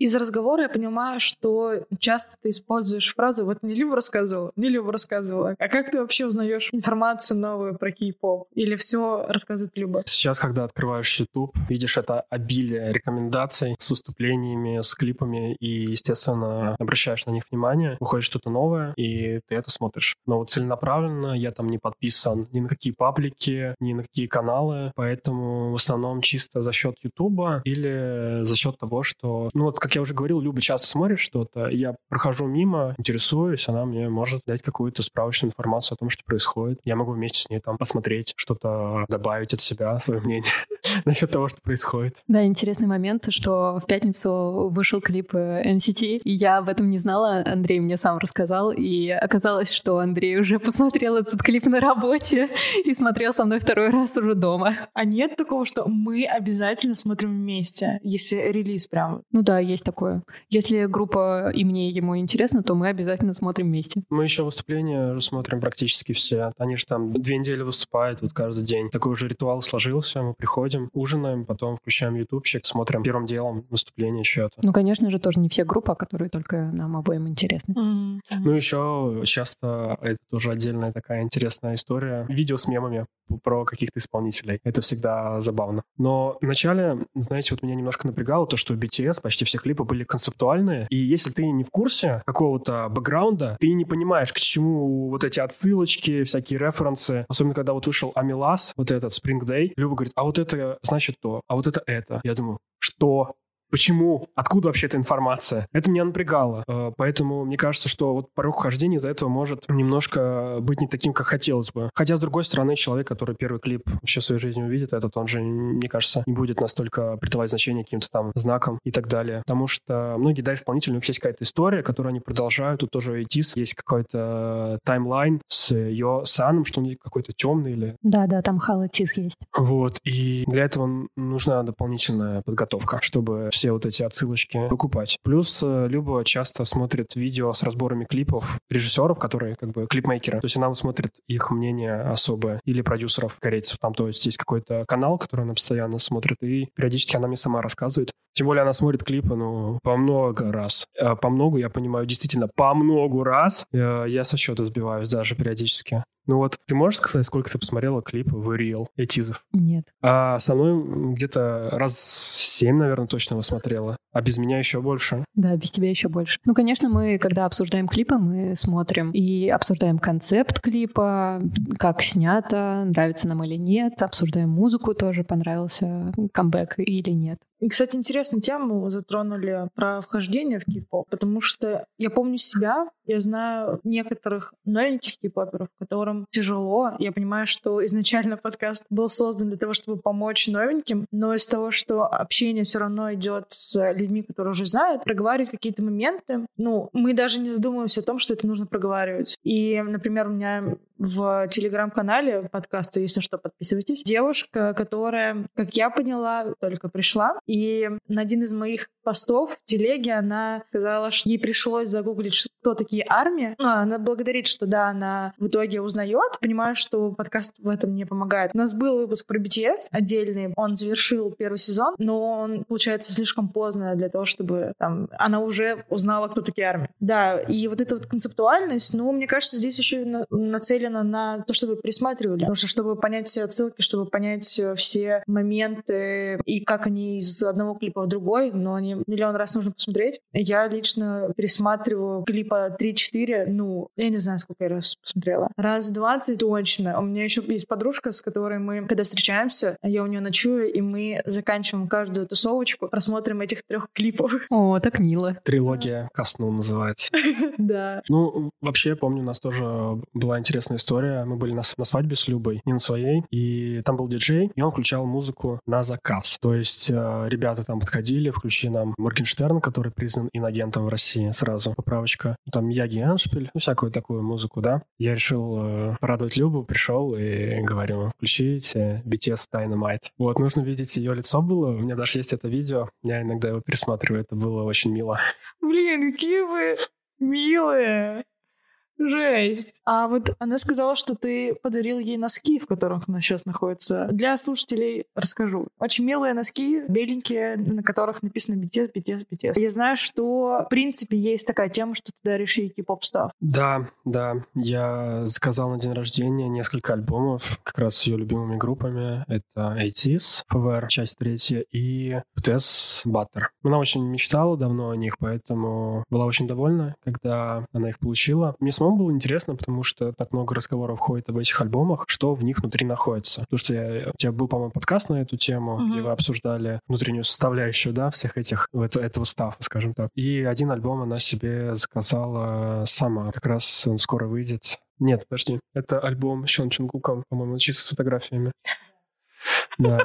Из разговора я понимаю, что часто ты используешь фразу «вот мне Люба рассказывала, мне Люба рассказывала». А как ты вообще узнаешь информацию новую про кей-поп? Или все рассказывает Люба? Сейчас, когда открываешь YouTube, видишь это обилие рекомендаций с выступлениями, с клипами, и, естественно, обращаешь на них внимание, выходит что-то новое, и ты это смотришь. Но вот целенаправленно я там не подписан ни на какие паблики, ни на какие каналы, поэтому в основном чисто за счет YouTube или за счет того, что, ну вот как я уже говорил, Люба часто смотрит что-то, я прохожу мимо, интересуюсь, она мне может дать какую-то справочную информацию о том, что происходит. Я могу вместе с ней там посмотреть, что-то добавить от себя, свое мнение насчет того, что происходит. Да, интересный момент, что в пятницу вышел клип э, NCT, и я об этом не знала, Андрей мне сам рассказал, и оказалось, что Андрей уже посмотрел этот клип на работе и смотрел со мной второй раз уже дома. А нет такого, что мы обязательно смотрим вместе, если релиз прям? Ну да, есть такое. Если группа и мне, и ему интересно, то мы обязательно смотрим вместе. Мы еще выступления уже смотрим практически все. Они же там две недели выступают вот каждый день. Такой уже ритуал сложился. Мы приходим, ужинаем, потом включаем ютубчик, смотрим первым делом выступление чьё-то. Ну, конечно же, тоже не все группы, а которые только нам обоим интересны. Ну, еще часто это тоже отдельная такая интересная история. Видео с мемами про каких-то исполнителей. Это всегда забавно. Но вначале, знаете, вот меня немножко напрягало то, что BTS почти все клипы были концептуальные. И если ты не в курсе какого-то бэкграунда, ты не понимаешь, к чему вот эти отсылочки, всякие референсы. Особенно, когда вот вышел Амилас, вот этот Spring Day, Люба говорит, а вот это значит то, а вот это это. Я думаю, что? Почему? Откуда вообще эта информация? Это меня напрягало. Э, Поэтому мне кажется, что вот порог хождения из-за этого может немножко быть не таким, как хотелось бы. Хотя, с другой стороны, человек, который первый клип вообще в своей жизни увидит, этот он же, мне кажется, не будет настолько придавать значение каким-то там знакам и так далее. Потому что многие, да, исполнители, у них есть какая-то история, которую они продолжают. Тут тоже у ATEEZ есть какой-то таймлайн с ее саном, что он какой-то темный или Да-да, там халатис есть. вот, и для этого нужна дополнительная подготовка, чтобы все вот эти отсылочки выкупать. Плюс э, Люба часто смотрит видео с разборами клипов режиссеров, которые как бы клипмейкеры. То есть она вот смотрит их мнение особое. Или продюсеров корейцев. Там, то есть есть какой-то канал, который она постоянно смотрит, и периодически она мне сама рассказывает. Тем более она смотрит клипы, ну, по много раз. Э, по много, я понимаю, действительно, по много раз. Э, я со счета сбиваюсь даже периодически. Ну вот, ты можешь сказать, сколько ты посмотрела клипы в Real Этизов? Нет. А со мной где-то раз семь, наверное, точно его смотрела. А без меня еще больше. Да, без тебя еще больше. Ну, конечно, мы, когда обсуждаем клипы, мы смотрим и обсуждаем концепт клипа, как снято, нравится нам или нет, обсуждаем музыку тоже, понравился камбэк или нет. И, кстати, интересную тему затронули про вхождение в кей-поп, потому что я помню себя, я знаю некоторых новеньких кей-поперов, которым тяжело. Я понимаю, что изначально подкаст был создан для того, чтобы помочь новеньким, но из того, что общение все равно идет с людьми, которые уже знают, проговаривать какие-то моменты, ну, мы даже не задумываемся о том, что это нужно проговаривать. И, например, у меня в телеграм-канале подкаста, если что, подписывайтесь, девушка, которая, как я поняла, только пришла, и на один из моих постов в телеге она сказала, что ей пришлось загуглить, кто такие армии. Ну, она благодарит, что да, она в итоге узнает. Понимаю, что подкаст в этом не помогает. У нас был выпуск про BTS отдельный. Он завершил первый сезон, но он, получается, слишком поздно для того, чтобы там она уже узнала, кто такие армии. Да, и вот эта вот концептуальность, ну, мне кажется, здесь еще на- нацелена на то, чтобы пересматривали. Потому что, чтобы понять все отсылки, чтобы понять э, все моменты и как они из одного клипа в другой, но они миллион раз нужно посмотреть. Я лично пересматриваю клипа 3-4, ну, я не знаю, сколько я раз посмотрела. Раз 20 точно. У меня еще есть подружка, с которой мы, когда встречаемся, я у нее ночую, и мы заканчиваем каждую тусовочку просмотрим этих трех клипов. О, так мило. Трилогия ко сну называется. Да. Ну, вообще, помню, у нас тоже была интересная история. Мы были на, на свадьбе с Любой, не на своей, и там был диджей, и он включал музыку на заказ. То есть э, ребята там подходили, включили нам Моргенштерн, который признан инагентом в России, сразу поправочка. Там Яги Эншпиль, ну, всякую такую музыку, да. Я решил э, порадовать Любу, пришел и говорю, включите BTS Dynamite. Вот, нужно видеть ее лицо было. У меня даже есть это видео, я иногда его пересматриваю, это было очень мило. Блин, какие вы милые. Жесть. А вот она сказала, что ты подарил ей носки, в которых она сейчас находится. Для слушателей расскажу. Очень милые носки, беленькие, на которых написано BTS, BTS, BTS. Я знаю, что в принципе есть такая тема, что ты даришь ей кей-поп став. Да, да. Я заказал на день рождения несколько альбомов, как раз с ее любимыми группами. Это ATEEZ, FVR, часть третья, и BTS Butter. Она очень мечтала давно о них, поэтому была очень довольна, когда она их получила. Мне самому было интересно, потому что так много разговоров ходит об этих альбомах, что в них внутри находится. Потому что я, у тебя был, по-моему, подкаст на эту тему, Мгм. где вы обсуждали внутреннюю составляющую, да, всех этих, это- этого стафа, скажем так. И один альбом она себе заказала сама. Как раз он скоро выйдет. Нет, подожди. Это альбом Шон Чунгуком, по-моему, чисто с фотографиями. Да.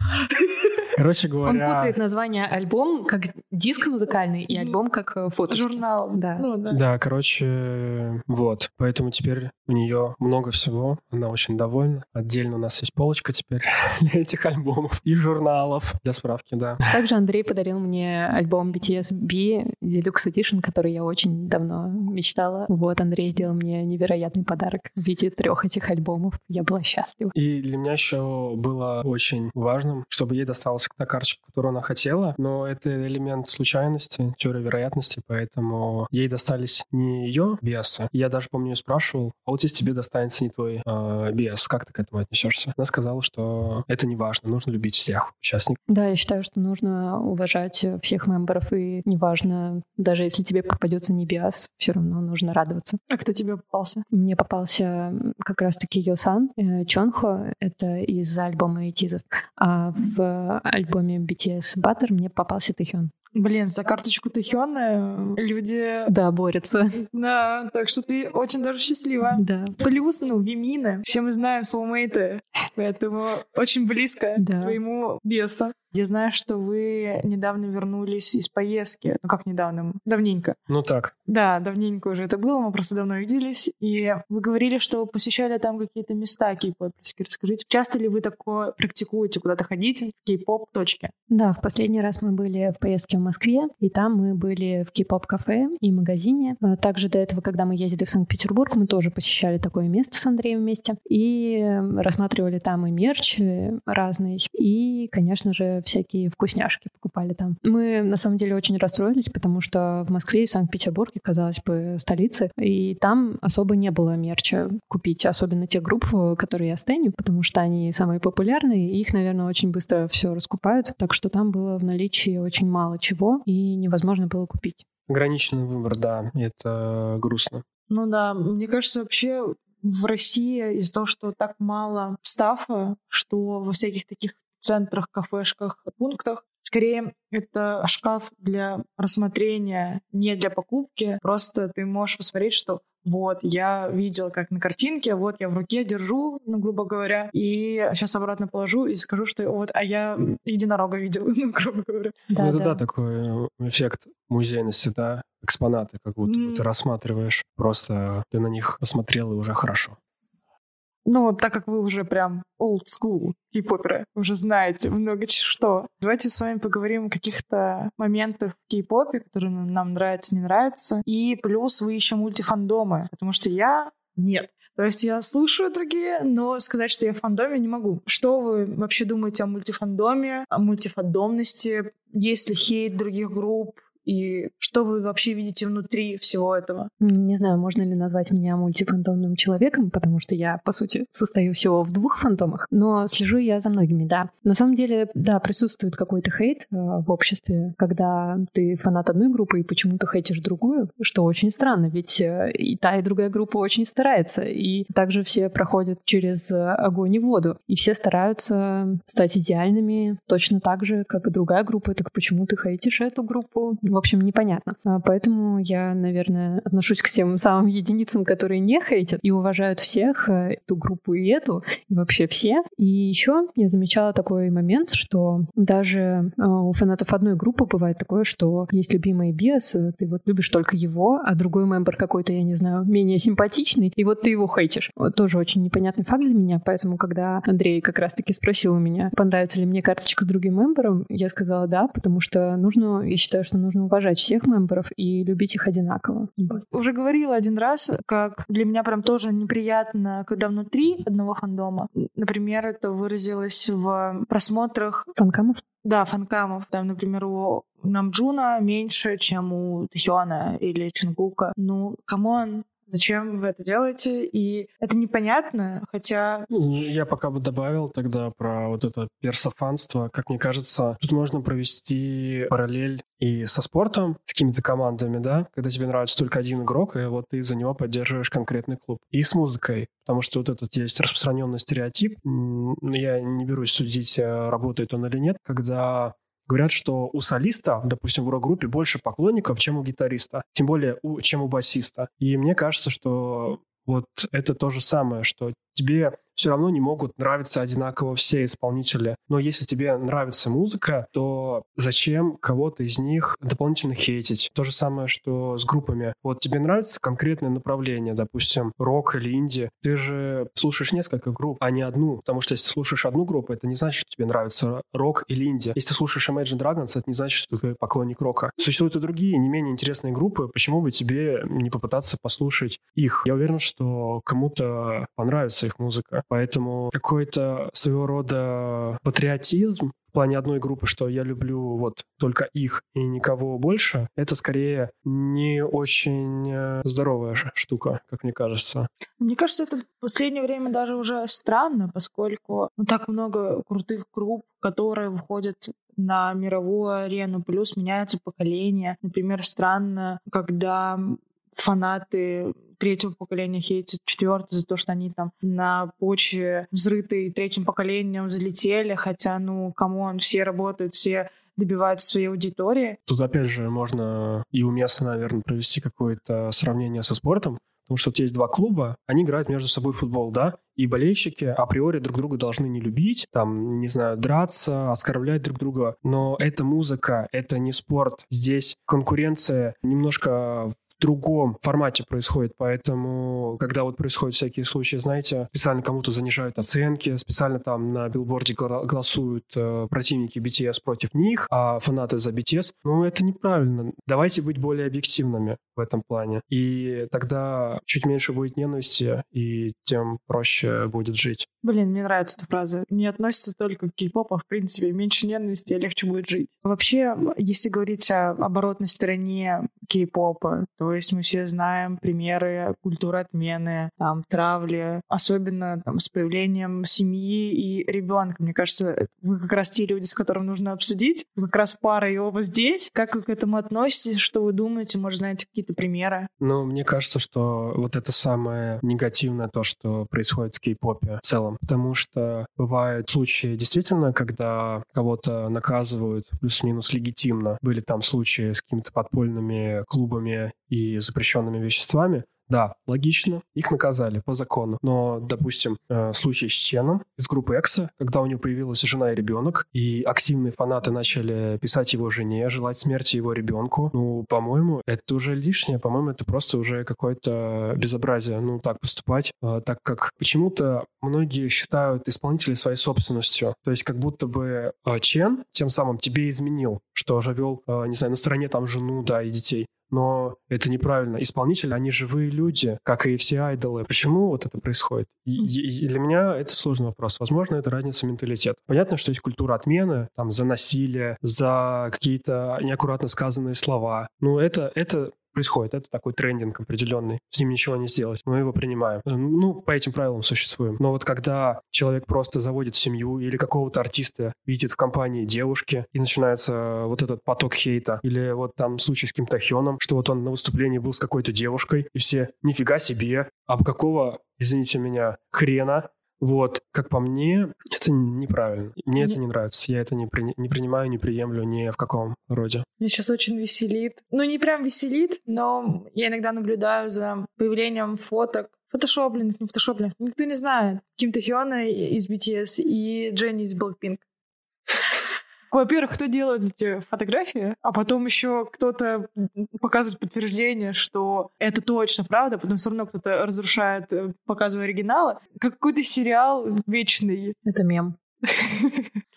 Короче Он говоря... путает название альбом как диск музыкальный и альбом как э, фото. Журнал. Да. Ну, да. Да, короче, вот. Поэтому теперь у нее много всего. Она очень довольна. Отдельно у нас есть полочка теперь для этих альбомов и журналов. Для справки, да. Также Андрей подарил мне альбом BTS B Deluxe Edition, который я очень давно мечтала. Вот Андрей сделал мне невероятный подарок в виде трех этих альбомов. Я была счастлива. И для меня еще было очень важным, чтобы ей досталась та карточка, которую она хотела, но это элемент случайности, теория вероятности, поэтому ей достались не ее биасы. Я даже помню, спрашивал, а вот если тебе достанется не твой э, биас, как ты к этому отнесешься? Она сказала, что это не важно, нужно любить всех участников. Да, я считаю, что нужно уважать всех мемберов, и неважно, даже если тебе попадется не биас, все равно нужно радоваться. А кто тебе попался? Мне попался как раз-таки Йосан э, Чонхо, это из альбома Этизов, а в альбоме BTS Butter мне попался Тэхён. Блин, за карточку Тэхёна люди... Да, борются. Да, так что ты очень даже счастлива. Да. Плюс, ну, Вимина. Все мы знаем соулмейты, поэтому очень близко Да. к твоему бесу. Я знаю, что вы недавно вернулись из поездки. Ну, как недавно? Давненько. Ну так, Да, давненько уже это было, мы просто давно виделись. И вы говорили, что вы посещали там какие-то места кей-поперские. Расскажите, часто ли вы такое практикуете, куда-то ходите в кей-поп точке? Да, в последний раз мы были в поездке в Москве, и там мы были в кей-поп-кафе и магазине. А Также до этого, когда мы ездили в Санкт-Петербург, мы тоже посещали такое место с Андреем вместе и рассматривали там и мерч э, разный, и, конечно же, всякие вкусняшки покупали там. Мы, на самом деле, очень расстроились, потому что в Москве и Санкт-Петербурге, казалось бы, столицы, и там особо не было мерча купить, особенно тех групп, э, которые я стеню, потому что они самые популярные, и их, наверное, очень быстро все раскупают, так что там было в наличии очень мало чего, и невозможно было купить. ограниченный выбор, да, это грустно. Ну да, мне кажется, вообще в России из-за того, что так мало стафа, что во всяких таких центрах, кафешках, пунктах, скорее это шкаф для рассмотрения, не для покупки. Просто ты можешь посмотреть, что вот, я видел, как на картинке, вот я в руке держу, ну, грубо говоря, и сейчас обратно положу и скажу, что вот, а я единорога видел, ну, грубо говоря. ну, это да, такой э, эффект музейности, да, экспонаты, как будто М. ты рассматриваешь, просто ты на них посмотрел и уже хорошо. Ну, так как вы уже прям old school кей-поперы, уже знаете много что. Давайте с вами поговорим о каких-то моментах в кей-попе, которые нам нравятся, не нравятся. И плюс вы еще мультифандомы, потому что я нет. То есть я слушаю другие, но сказать, что я в фандоме не могу. Что вы вообще думаете о мультифандоме, о мультифандомности? Есть ли хейт других групп? И что вы вообще видите внутри всего этого? Не знаю, можно ли назвать меня мультифантомным человеком, потому что я, по сути, состою всего в двух фантомах, но слежу я за многими, да. На самом деле, да, присутствует какой-то хейт э, в обществе, когда ты фанат одной группы и почему-то хейтишь другую, что очень странно, ведь э, и та, и другая группа очень старается, и также все проходят через э, огонь и воду, и все стараются стать идеальными точно так же, как и другая группа, так почему ты хейтишь эту группу? В общем, непонятно. А, Поэтому я, наверное, отношусь к тем самым единицам, которые не хейтят и уважают всех, э, эту группу и эту, и вообще все. И еще я замечала такой момент, что даже э, у фанатов одной группы бывает такое, что есть любимый биас, э, ты вот любишь только его, а другой мембер какой-то, я не знаю, менее симпатичный, и вот ты его хейтишь. Вот тоже очень непонятный факт для меня, поэтому когда Андрей как раз-таки спросил у меня, понравится ли мне карточка с другим мембером, я сказала да, потому что нужно, я считаю, что нужно уважать всех мемберов и любить их одинаково. Уже говорила один раз, как для меня прям тоже неприятно, когда внутри одного фандома, например, это выразилось в просмотрах, Fancam ов? да, fancam ов. Там, например, у Намджуна меньше, чем у Тэхёна или Чонгука. Ну, come on, Зачем вы это делаете? И это непонятно, хотя... Ну, Я пока бы добавил тогда про вот это персофанство. Как мне кажется, тут можно провести параллель и со спортом, с какими-то командами, да, когда тебе нравится только один игрок, и вот ты за него поддерживаешь конкретный клуб. И с музыкой, потому что вот этот есть распространенный стереотип, я не берусь судить, э, работает он или нет, когда Говорят, что у солиста, допустим, в рок-группе больше поклонников, чем у гитариста, тем более, чем у басиста. И мне кажется, что вот это то же самое, что тебе все равно не могут нравиться одинаково все исполнители. Но если тебе нравится музыка, то зачем кого-то из них дополнительно хейтить? То же самое, что с группами. Вот тебе нравится конкретное направление, допустим, рок или инди. Ты же слушаешь несколько групп, а не одну. Потому что если слушаешь одну группу, это не значит, что тебе нравится рок или инди. Если ты слушаешь Imagine Dragons, это не значит, что ты поклонник рока. Существуют и другие, не менее интересные группы. Почему бы тебе не попытаться послушать их? Я уверен, что кому-то понравится их музыка. Поэтому какой-то своего рода патриотизм в плане одной группы, что я люблю вот только их и никого больше, это скорее не очень э, здоровая штука, как мне кажется. Мне кажется, это в последнее время даже уже странно, поскольку ну, так много крутых групп, которые выходят на мировую арену, плюс меняется поколение. Например, странно, когда фанаты третьего поколения хейтят четвертое за то, что они там на почве взрытой третьим поколением взлетели, хотя, ну, come on, все работают, все добиваются своей аудитории. Тут, опять же, можно и уместно, наверное, провести какое-то сравнение со спортом, потому что вот есть два клуба, они играют между собой в футбол, да, и болельщики априори друг друга должны не любить, там, не знаю, драться, оскорблять друг друга, но это музыка, это не спорт. Здесь конкуренция немножко другом формате происходит, поэтому, когда вот происходят всякие случаи, знаете, специально кому-то занижают оценки, специально там на билборде голосуют э, противники BTS против них, а фанаты за BTS, ну, это неправильно. Давайте быть более объективными в этом плане. И тогда чуть меньше будет ненависти, и тем проще будет жить. Блин, мне нравится эта фраза. Не относится только к кей-попу, а в принципе меньше ненависти, легче будет жить. Вообще, если говорить о оборотной стороне кей-попа, то есть мы все знаем примеры культуры отмены, там, травли, особенно там, с появлением семьи и ребенка. Мне кажется, вы как раз те люди, с которыми нужно обсудить. Вы как раз пара и оба здесь. Как вы к этому относитесь? Что вы думаете? Может, знаете какие-то примеры? Ну, мне кажется, что вот это самое негативное то, что происходит в кей-попе в целом. Потому что бывают случаи действительно, когда кого-то наказывают плюс-минус легитимно. Были там случаи с какими-то подпольными клубами и запрещенными веществами, да, логично, их наказали по закону. Но, допустим, э, случай с Ченом из группы Экса, когда у него появилась жена и ребенок, и активные фанаты начали писать его жене, желать смерти его ребенку, ну, по-моему, это уже лишнее, по-моему, это просто уже какое-то безобразие, ну, так поступать, э, так как почему-то многие считают исполнителей своей собственностью. То есть как будто бы э, Чен тем самым тебе изменил, что живел, не знаю, на стороне там жену, да, и детей но это неправильно. Исполнители, они живые люди, как и все айдолы. Почему вот это происходит? И, и для меня это сложный вопрос. Возможно, это разница менталитета. Понятно, что есть культура отмены, там, за насилие, за какие-то неаккуратно сказанные слова. Но это, это происходит. Это такой трендинг определенный. С ним ничего не сделать. Мы его принимаем. Ну, по этим правилам существуем. Но вот когда человек просто заводит семью или какого-то артиста видит в компании девушки, и начинается вот этот поток хейта, или вот там случай с Ким Тахёном, что вот он на выступлении был с какой-то девушкой, и все «нифига себе, а какого, извините меня, хрена вот, как по мне, это неправильно. Мне это не нравится. Я это не, при... не принимаю, не приемлю ни в каком роде. Меня сейчас очень веселит. Ну, не прям веселит, но я иногда наблюдаю за появлением фоток фотошопленных, не фотошопленных. Никто не знает. Ким Тахиона из BTS и Дженни из Blackpink. Во-первых, кто делает эти фотографии, а потом еще кто-то показывает подтверждение, что это точно правда, потом все равно кто-то разрушает, э, показывая оригиналы. Какой-то сериал вечный. Это мем.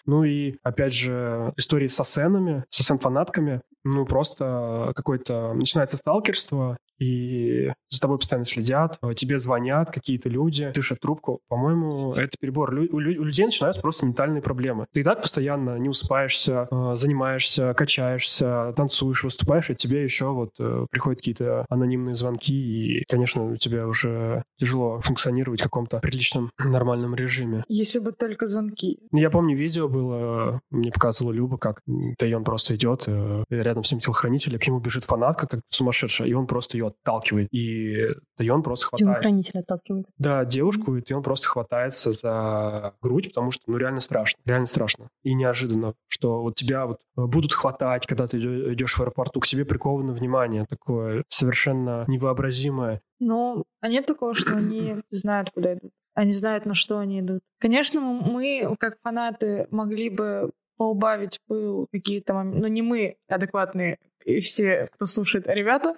Ну и, опять же, истории с сценами, с фанатками ну, просто какое-то начинается сталкерство, и за тобой постоянно следят, э, тебе звонят какие-то люди, дышат трубку. По-моему, это перебор. Лю- у, лю- у людей начинаются просто ментальные проблемы. Ты и так постоянно не успаешься, э, занимаешься, качаешься, танцуешь, выступаешь, и тебе еще вот э, приходят какие-то анонимные звонки, и, конечно, у тебя уже тяжело функционировать в каком-то приличном, нормальном режиме. Если бы только звонки. Ну, я помню, видео было, мне показывала Люба, как Тайон просто идет, рядом с ним телохранитель, к нему бежит фанатка, как сумасшедшая, и он просто ее отталкивает. И Тайон просто хватает. Телохранитель отталкивает. Да, девушку, и он просто хватается за грудь, потому что, ну, реально страшно. Реально страшно. И неожиданно, что вот тебя вот будут хватать, когда ты идешь в аэропорту, к тебе приковано внимание такое совершенно невообразимое. Ну, а нет такого, что они знают, куда идут. Они знают, на что они идут. Конечно, мы, как фанаты, могли бы поубавить пыл какие-то моменты, но не мы, адекватные и все, кто слушает, ребята,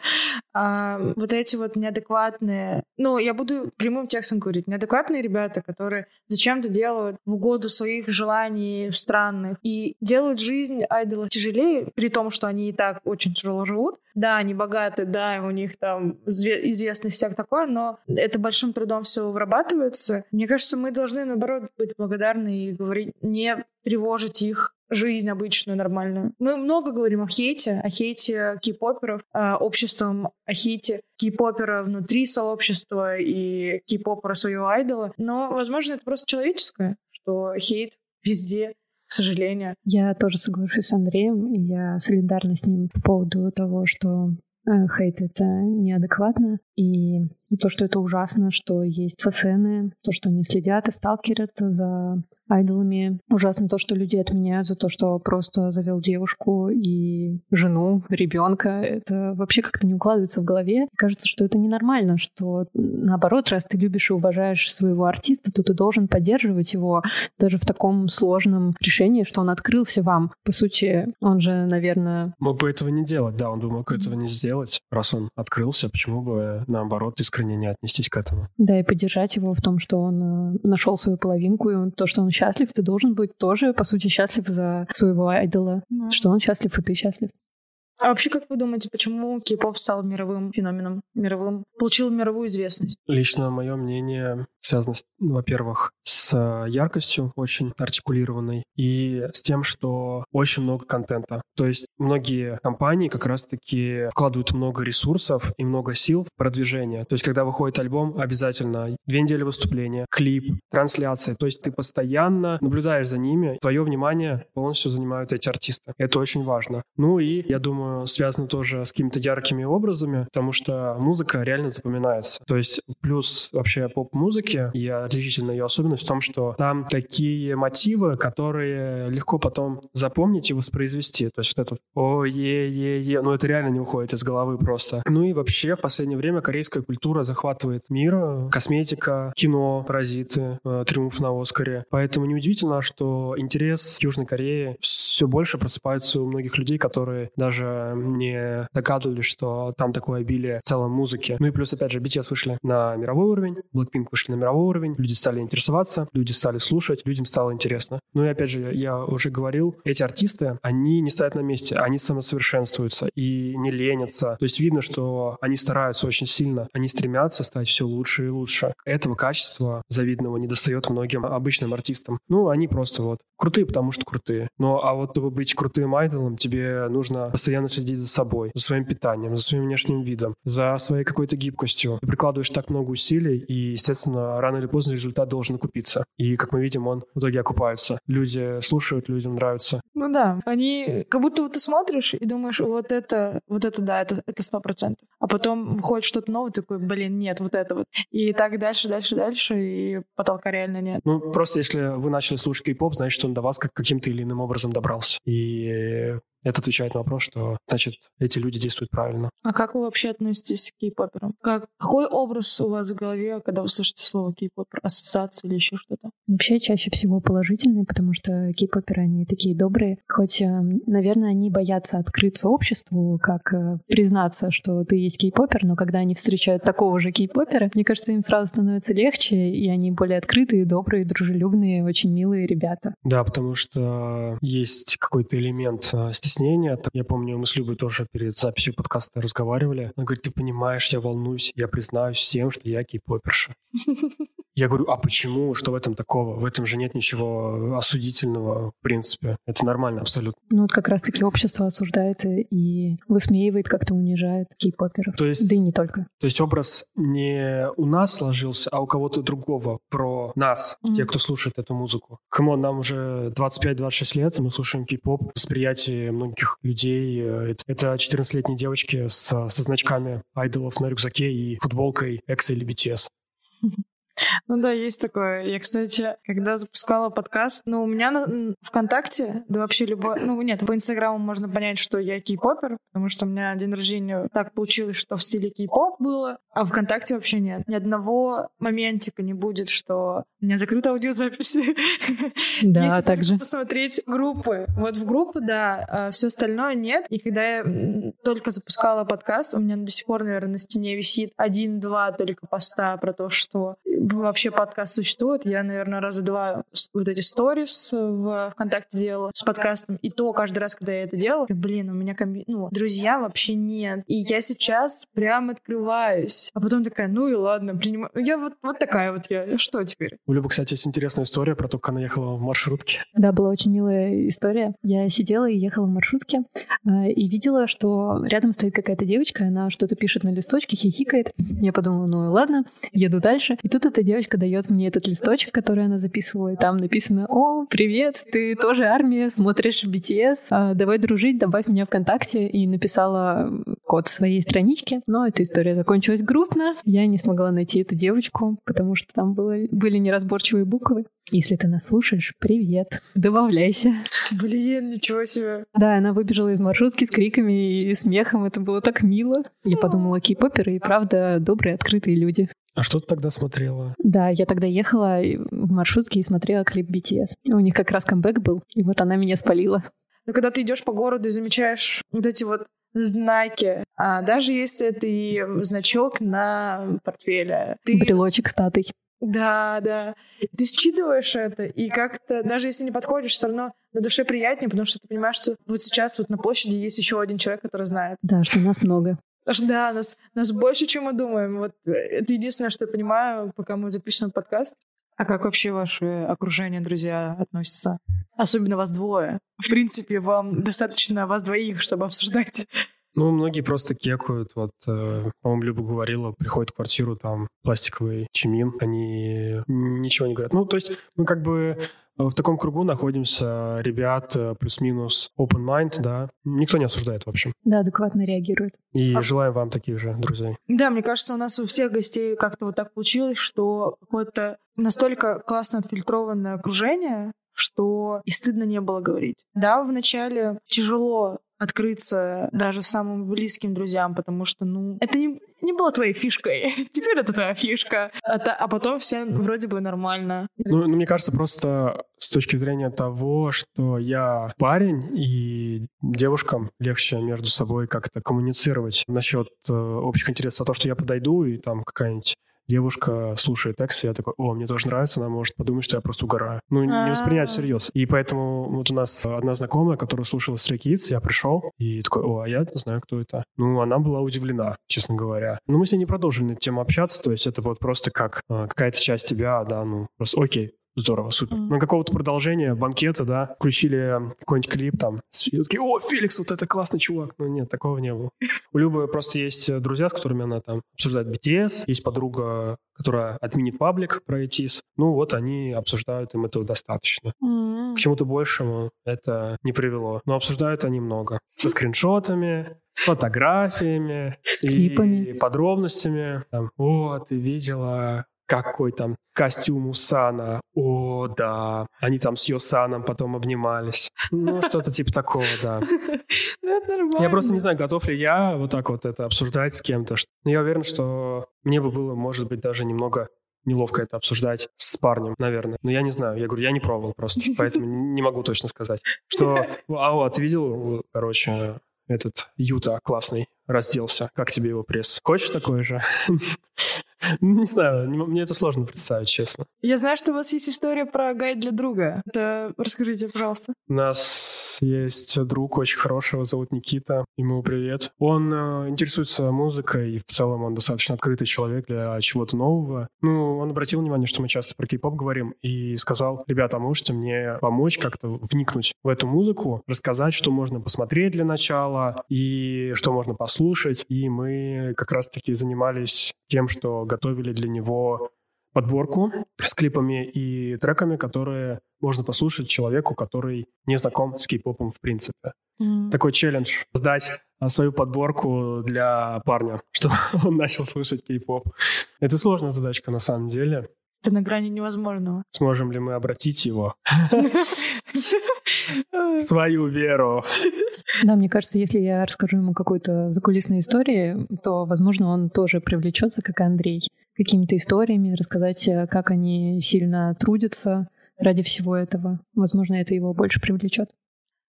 а, вот эти вот неадекватные, ну, я буду прямым текстом говорить, неадекватные ребята, которые зачем-то делают в угоду своих желаний странных и делают жизнь айдола тяжелее, при том, что они и так очень тяжело живут. Да, они богаты, да, у них там известность всяк такое, но это большим трудом все вырабатывается. Мне кажется, мы должны, наоборот, быть благодарны и говорить, не тревожить их жизнь обычную, нормальную. Мы много говорим о хейте, о хейте кей-поперов, обществом, о хейте кей-попера внутри сообщества и кей-попера своего айдола. Но, возможно, это просто человеческое, что хейт везде, к сожалению. Я тоже соглашусь с Андреем, и я солидарна с ним по поводу того, что э, хейт — это неадекватно. И То, что это ужасно, что есть сцены, то, что они следят и сталкерят за айдолами. Ужасно то, что люди отменяют за то, что просто завел девушку и жену, ребенка. Это вообще как-то не укладывается в голове. Кажется, что это ненормально, что наоборот, раз ты любишь и уважаешь своего артиста, то ты должен поддерживать его даже в таком сложном решении, что он открылся вам. По сути, он же, наверное... Мог бы этого не делать, да, он бы мог этого не сделать. Раз он открылся, почему бы, наоборот, искренне не отнестись к этому? Да, и поддержать его в том, что он э, нашел свою половинку, и то, что он счастлив, ты должен быть тоже, по сути, счастлив за своего айдола. Да. Что он счастлив, и ты счастлив. А вообще, как вы думаете, почему кей-поп стал мировым феноменом, мировым, получил мировую известность? Лично мое мнение связано, ну, во-первых, с яркостью очень артикулированной и с тем, что очень много контента. То есть многие компании как раз-таки вкладывают много ресурсов и много сил в продвижение. То есть когда выходит альбом, обязательно две недели выступления, клип, трансляция. То есть ты постоянно наблюдаешь за ними, твое внимание полностью занимают эти артисты. Это очень важно. Ну и, я думаю, связано тоже с какими-то яркими образами, потому что музыка реально запоминается. То есть плюс вообще поп-музыки и отличительная ее особенность в том, что там такие мотивы, которые легко потом запомнить и воспроизвести. То есть вот этот о-е-е-е, ну это реально не уходит из головы просто. Ну и вообще в последнее время корейская культура захватывает мир, косметика, кино, паразиты, э, триумф на Оскаре. Поэтому неудивительно, что интерес Южной Корее все больше просыпается у многих людей, которые даже не догадывались, что там такое обилие в целом музыки. Ну и плюс, опять же, BTS вышли на мировой уровень, Blackpink вышли на мировой уровень, люди стали интересоваться, люди стали слушать, людям стало интересно. Ну и опять же, я уже говорил, эти артисты, они не стоят на месте, они самосовершенствуются и не ленятся. То есть видно, что они стараются очень сильно, они стремятся стать все лучше и лучше. Этого качества завидного не достает многим обычным артистам. Ну, они просто вот крутые, потому что крутые. Но а вот чтобы быть крутым айдолом, тебе нужно постоянно постоянно следить за собой, за своим питанием, за своим внешним видом, за своей какой-то гибкостью. Ты прикладываешь так много усилий, и, естественно, рано или поздно результат должен окупиться. И, как мы видим, он в итоге окупается. Люди слушают, людям нравится. Ну да, они как будто вот ты смотришь и думаешь, вот это, вот это да, это это сто процентов. А потом выходит что-то новое, такой, блин, нет, вот это вот. И так дальше, дальше, дальше, и потолка реально нет. Ну, просто если вы начали слушать кей-поп, значит, он до вас как каким-то или иным образом добрался. И это отвечает на вопрос, что, значит, эти люди действуют правильно. А как вы вообще относитесь к кей-поперам? Как, какой образ у вас в голове, когда вы слышите слово кей-попер? Ассоциация или еще что-то? Вообще чаще всего положительный, потому что кей-поперы, они такие добрые. Хоть, э, наверное, они боятся открыться обществу, как э, признаться, что ты есть кей-попер, но когда они встречают такого же кей-попера, мне кажется, им сразу становится легче, и они более открытые, добрые, дружелюбные, очень милые ребята. Да, потому что есть какой-то элемент стеснения стеснения. Я помню, мы с Любой тоже перед записью подкаста разговаривали. Она говорит, ты понимаешь, я волнуюсь, я признаюсь всем, что я кей-поперша. Я говорю, а почему? Что в этом такого? В этом же нет ничего осудительного, в принципе. Это нормально абсолютно. Ну вот как раз-таки общество осуждает и высмеивает, как-то унижает кей-поперов. То есть, да и не только. То есть образ не у нас сложился, а у кого-то другого про нас, mm-hmm. те, кто слушает эту музыку. Come on, нам уже 25-26 лет, мы слушаем кей-поп. Восприятие многих людей э, — это 14-летние девочки со, со значками айдолов на рюкзаке и футболкой EXO или BTS. Ну да, есть такое. Я, кстати, когда запускала подкаст, ну, у меня на ВКонтакте, да вообще любой... Ну, нет, по Инстаграму можно понять, что я кей-попер, потому что у меня день рождения так получилось, что в стиле кей-поп было, а ВКонтакте вообще нет. Ни одного моментика не будет, что у меня закрыта аудиозапись. Да, Если также. посмотреть группы. Вот в группу, да, а все остальное нет. И когда я только запускала подкаст, у меня до сих пор, наверное, на стене висит один-два только поста про то, что вообще подкаст существует. Я, наверное, раза два вот эти сторис в ВКонтакте делала с подкастом. И то каждый раз, когда я это делала, блин, у меня комби... ну, друзья вообще нет. И я сейчас прям открываюсь. А потом такая, ну и ладно, принимаю. Я вот, вот такая вот я. Что теперь? У Любы, кстати, есть интересная история про то, как она ехала в маршрутке. Да, была очень милая история. Я сидела и ехала в маршрутке э, и видела, что рядом стоит какая-то девочка, она что-то пишет на листочке, хихикает. Я подумала, ну и ладно, еду дальше. И тут эта девочка дает мне этот листочек, который она записывала, и там написано «О, привет, ты тоже армия, смотришь BTS, а, давай дружить, добавь меня ВКонтакте», и написала код своей странички. Но эта история закончилась грустно. Я не смогла найти эту девочку, потому что там было, были неразборчивые буквы. Если ты нас слушаешь, привет, добавляйся. Блин, ничего себе. Да, она выбежала из маршрутки с криками и смехом, это было так мило. Я подумала, кей-поперы и правда добрые, открытые люди. А что ты тогда смотрела? Да, я тогда ехала в маршрутке и смотрела клип BTS. У них как раз камбэк был, и вот она меня спалила. Но когда ты идешь по городу и замечаешь вот эти вот знаки, а даже если это и значок на портфеле. Ты... Брелочек статый. Да, да. Ты считываешь это, и как-то, даже если не подходишь, все равно на душе приятнее, потому что ты понимаешь, что вот сейчас вот на площади есть еще один человек, который знает. Да, что нас много. Да, нас, нас больше, чем мы думаем. Вот э, это единственное, что я понимаю, пока мы записываем подкаст. А как вообще ваше окружение, друзья, относится? Особенно вас двое. В принципе, вам достаточно вас двоих, чтобы обсуждать ну, многие просто кекают. Вот, э, по-моему, Люба говорила, приходит в квартиру, там, пластиковый чимин, они ничего не говорят. Ну, то есть мы как бы в таком кругу находимся ребят э, плюс-минус open mind, да. Никто не осуждает, в общем. Да, адекватно реагирует. И а... желаем вам таких же друзей. Да, мне кажется, у нас у всех гостей как-то вот так получилось, что какое-то настолько классно отфильтрованное окружение, что и стыдно не было говорить. Да, вначале тяжело открыться даже самым близким друзьям, потому что, ну, это не, не было твоей фишкой. Теперь это твоя фишка. Это, а потом все вроде бы нормально. Ну, ну, мне кажется, просто с точки зрения того, что я парень, и девушкам легче между собой как-то коммуницировать насчет э, общих интересов. А то, что я подойду, и там какая-нибудь девушка слушает текст, и я такой, о, мне тоже нравится, она может подумать, что я просто угораю. Ну, не воспринять всерьез. И поэтому вот у нас одна знакомая, которая слушала Stray Kids, я пришел, и такой, о, а я знаю, кто это. Ну, она была удивлена, честно говоря. Но мы с ней не продолжили на эту тему общаться, то есть это вот просто как э, какая-то часть тебя, да, ну, просто окей, Здорово, супер. Mm-hmm. На какого-то продолжения, банкета, да, включили какой-нибудь клип там. И такие, о, Феликс, вот это классный чувак. Ну нет, такого не было. У Любы просто есть э, друзья, с которыми она там обсуждает BTS. Есть подруга, которая админит паблик про ITIS. Ну вот они обсуждают, им этого достаточно. Mm-hmm. К чему-то большему это не привело. Но обсуждают они много. Со скриншотами, с фотографиями, с клипами. и подробностями. Там, о, ты видела какой там костюм у Сана. О, да. Они там с Йосаном потом обнимались. Ну, что-то типа такого, да. Ну. Я просто не знаю, готов ли я вот так вот это обсуждать с кем-то. Но я уверен, что мне бы было, может быть, даже немного неловко это обсуждать с парнем, наверное. Но я не знаю. Я говорю, я не пробовал просто, поэтому не могу точно сказать. Что, а вот, видел, короче, этот Юта классный разделся. Как тебе его пресс? Хочешь такой же? Не знаю, мне это сложно представить, честно. Я знаю, что у вас есть история про гайд для друга. Это расскажите, пожалуйста. У нас есть друг очень хороший, его зовут Никита. Ему привет. Он э, интересуется музыкой, и в целом он достаточно открытый человек для чего-то нового. Ну, он обратил внимание, что мы часто про кей-поп говорим, и сказал, ребята, а можете мне помочь как-то вникнуть в эту музыку, рассказать, что можно посмотреть для начала, и что можно послушать. И мы как раз-таки занимались тем, что готовили для него подборку с клипами и треками, которые можно послушать человеку, который не знаком с кей-попом в принципе. Mm. Такой челлендж — создать а, свою подборку для парня, чтобы он начал слушать кей-поп. Это сложная задачка на самом деле. Это на грани невозможного. Сможем ли мы обратить его в свою веру? Да, мне кажется, если я расскажу ему какую-то закулисную историю, то, возможно, он тоже привлечется, как и Андрей, какими-то историями, рассказать, э, как они сильно трудятся ради всего этого. Возможно, это его больше привлечет.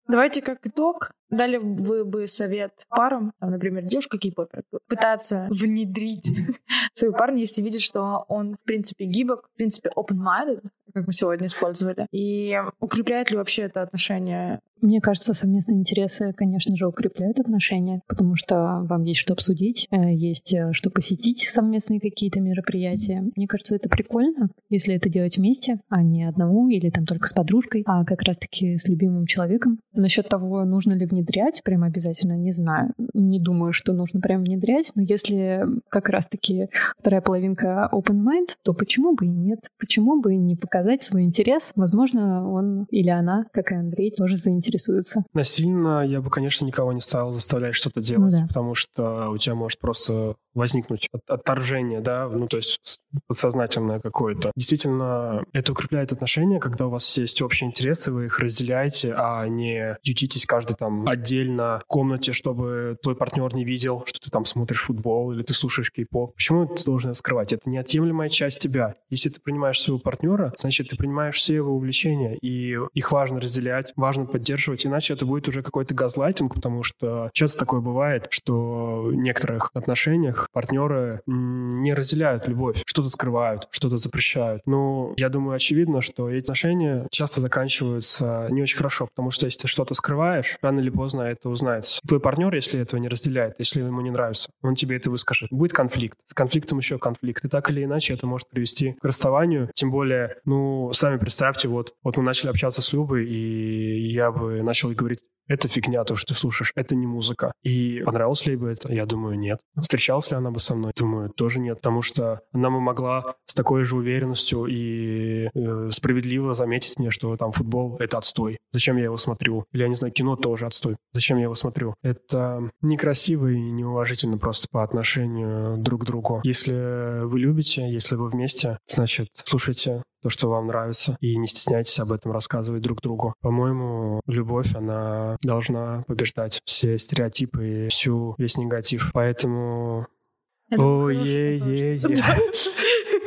Давайте как итог. Дали вы бы совет парам, например, девушка кей-попер, пытаться внедрить своего парня, если видит, что он, в принципе, гибок, в принципе, open-minded, как мы сегодня использовали. И укрепляет ли вообще это отношение Мне кажется, совместные интересы, конечно же, укрепляют отношения, потому что вам есть что обсудить, э, есть э, что посетить совместные какие-то мероприятия. Мне кажется, это прикольно, если это делать вместе, а не одному или там только с подружкой, а как раз-таки с любимым человеком. Насчет того, нужно ли внедрять, прям обязательно не знаю. Не думаю, что нужно прям внедрять, но если как раз-таки вторая половинка open mind, то почему бы и нет? Почему бы не показать свой интерес? Возможно, он или она, как и Андрей, тоже заинтересуется. Насильно я бы, конечно, никого не стал заставлять что-то делать, Ну да. потому что у тебя может просто возникнуть от- отторжение, да, ну, то есть подсознательное какое-то. Действительно, это укрепляет отношения, когда у вас есть общие интересы, вы их разделяете, а не ютитесь каждый там отдельно в комнате, чтобы твой партнер не видел, что ты там смотришь футбол или ты слушаешь кей-поп. Почему ты должен это скрывать? Это неотъемлемая часть тебя. Если ты принимаешь своего партнера, значит, ты принимаешь все его увлечения, и их важно разделять, важно поддерживать, иначе это будет уже какой-то газлайтинг, потому что часто такое бывает, что в некоторых отношениях партнеры м, не разделяют любовь, что-то скрывают, что-то запрещают. Но я думаю, очевидно, что эти отношения часто заканчиваются не очень хорошо, потому что если ты что-то скрываешь, рано или поздно это узнается. Твой партнер, если этого не разделяет, если ему не нравится, он тебе это выскажет. Будет конфликт. С конфликтом еще конфликт. И так или иначе это может привести к расставанию. Тем более, ну, сами представьте, вот, вот мы начали общаться с Любой, и я бы начал говорить, это фигня, то, что ты слушаешь, это не музыка. И понравилось ли бы это? Я думаю, нет. Встречалась ли она бы со мной? Думаю, тоже нет, потому что она бы могла с такой же уверенностью и э, справедливо заметить мне, что там футбол — это отстой. Зачем я его смотрю? Или, я не знаю, кино тоже отстой. Зачем я его смотрю? Это некрасиво и неуважительно просто по отношению друг к другу. Если вы любите, если вы вместе, значит, слушайте то, что вам нравится, и не стесняйтесь об этом рассказывать друг другу. По-моему, любовь, она должна побеждать все стереотипы и всю весь негатив. Поэтому... Ой, хорошая е, концовка. е.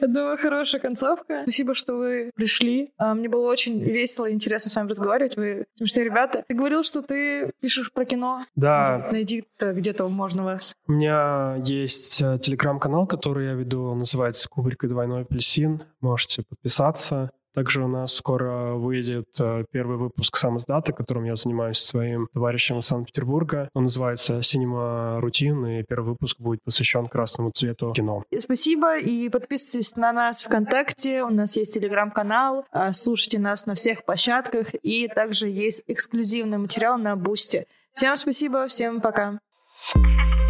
Я думаю, хорошая концовка. Спасибо, что вы пришли. А, Мне было очень весело и интересно с вами разговаривать. Вы смешные ребята. Ты говорил, что ты пишешь про кино. Да, Найди-то где-то можно вас. у меня есть э, телеграм-канал, который я веду, он называется «Кубрик и двойной апельсин». Можете подписаться. Также у нас скоро выйдет э, первый выпуск сам издата, которым я занимаюсь своим товарищем из Санкт-Петербурга. Он называется «Синема Рутин», и первый выпуск будет посвящен красному цвету кино. Спасибо и подписывайтесь на нас ВКонтакте. У нас есть телеграм-канал. А, Слушайте нас на всех площадках. И также есть эксклюзивный материал на Бусте. Всем спасибо, всем пока. Thank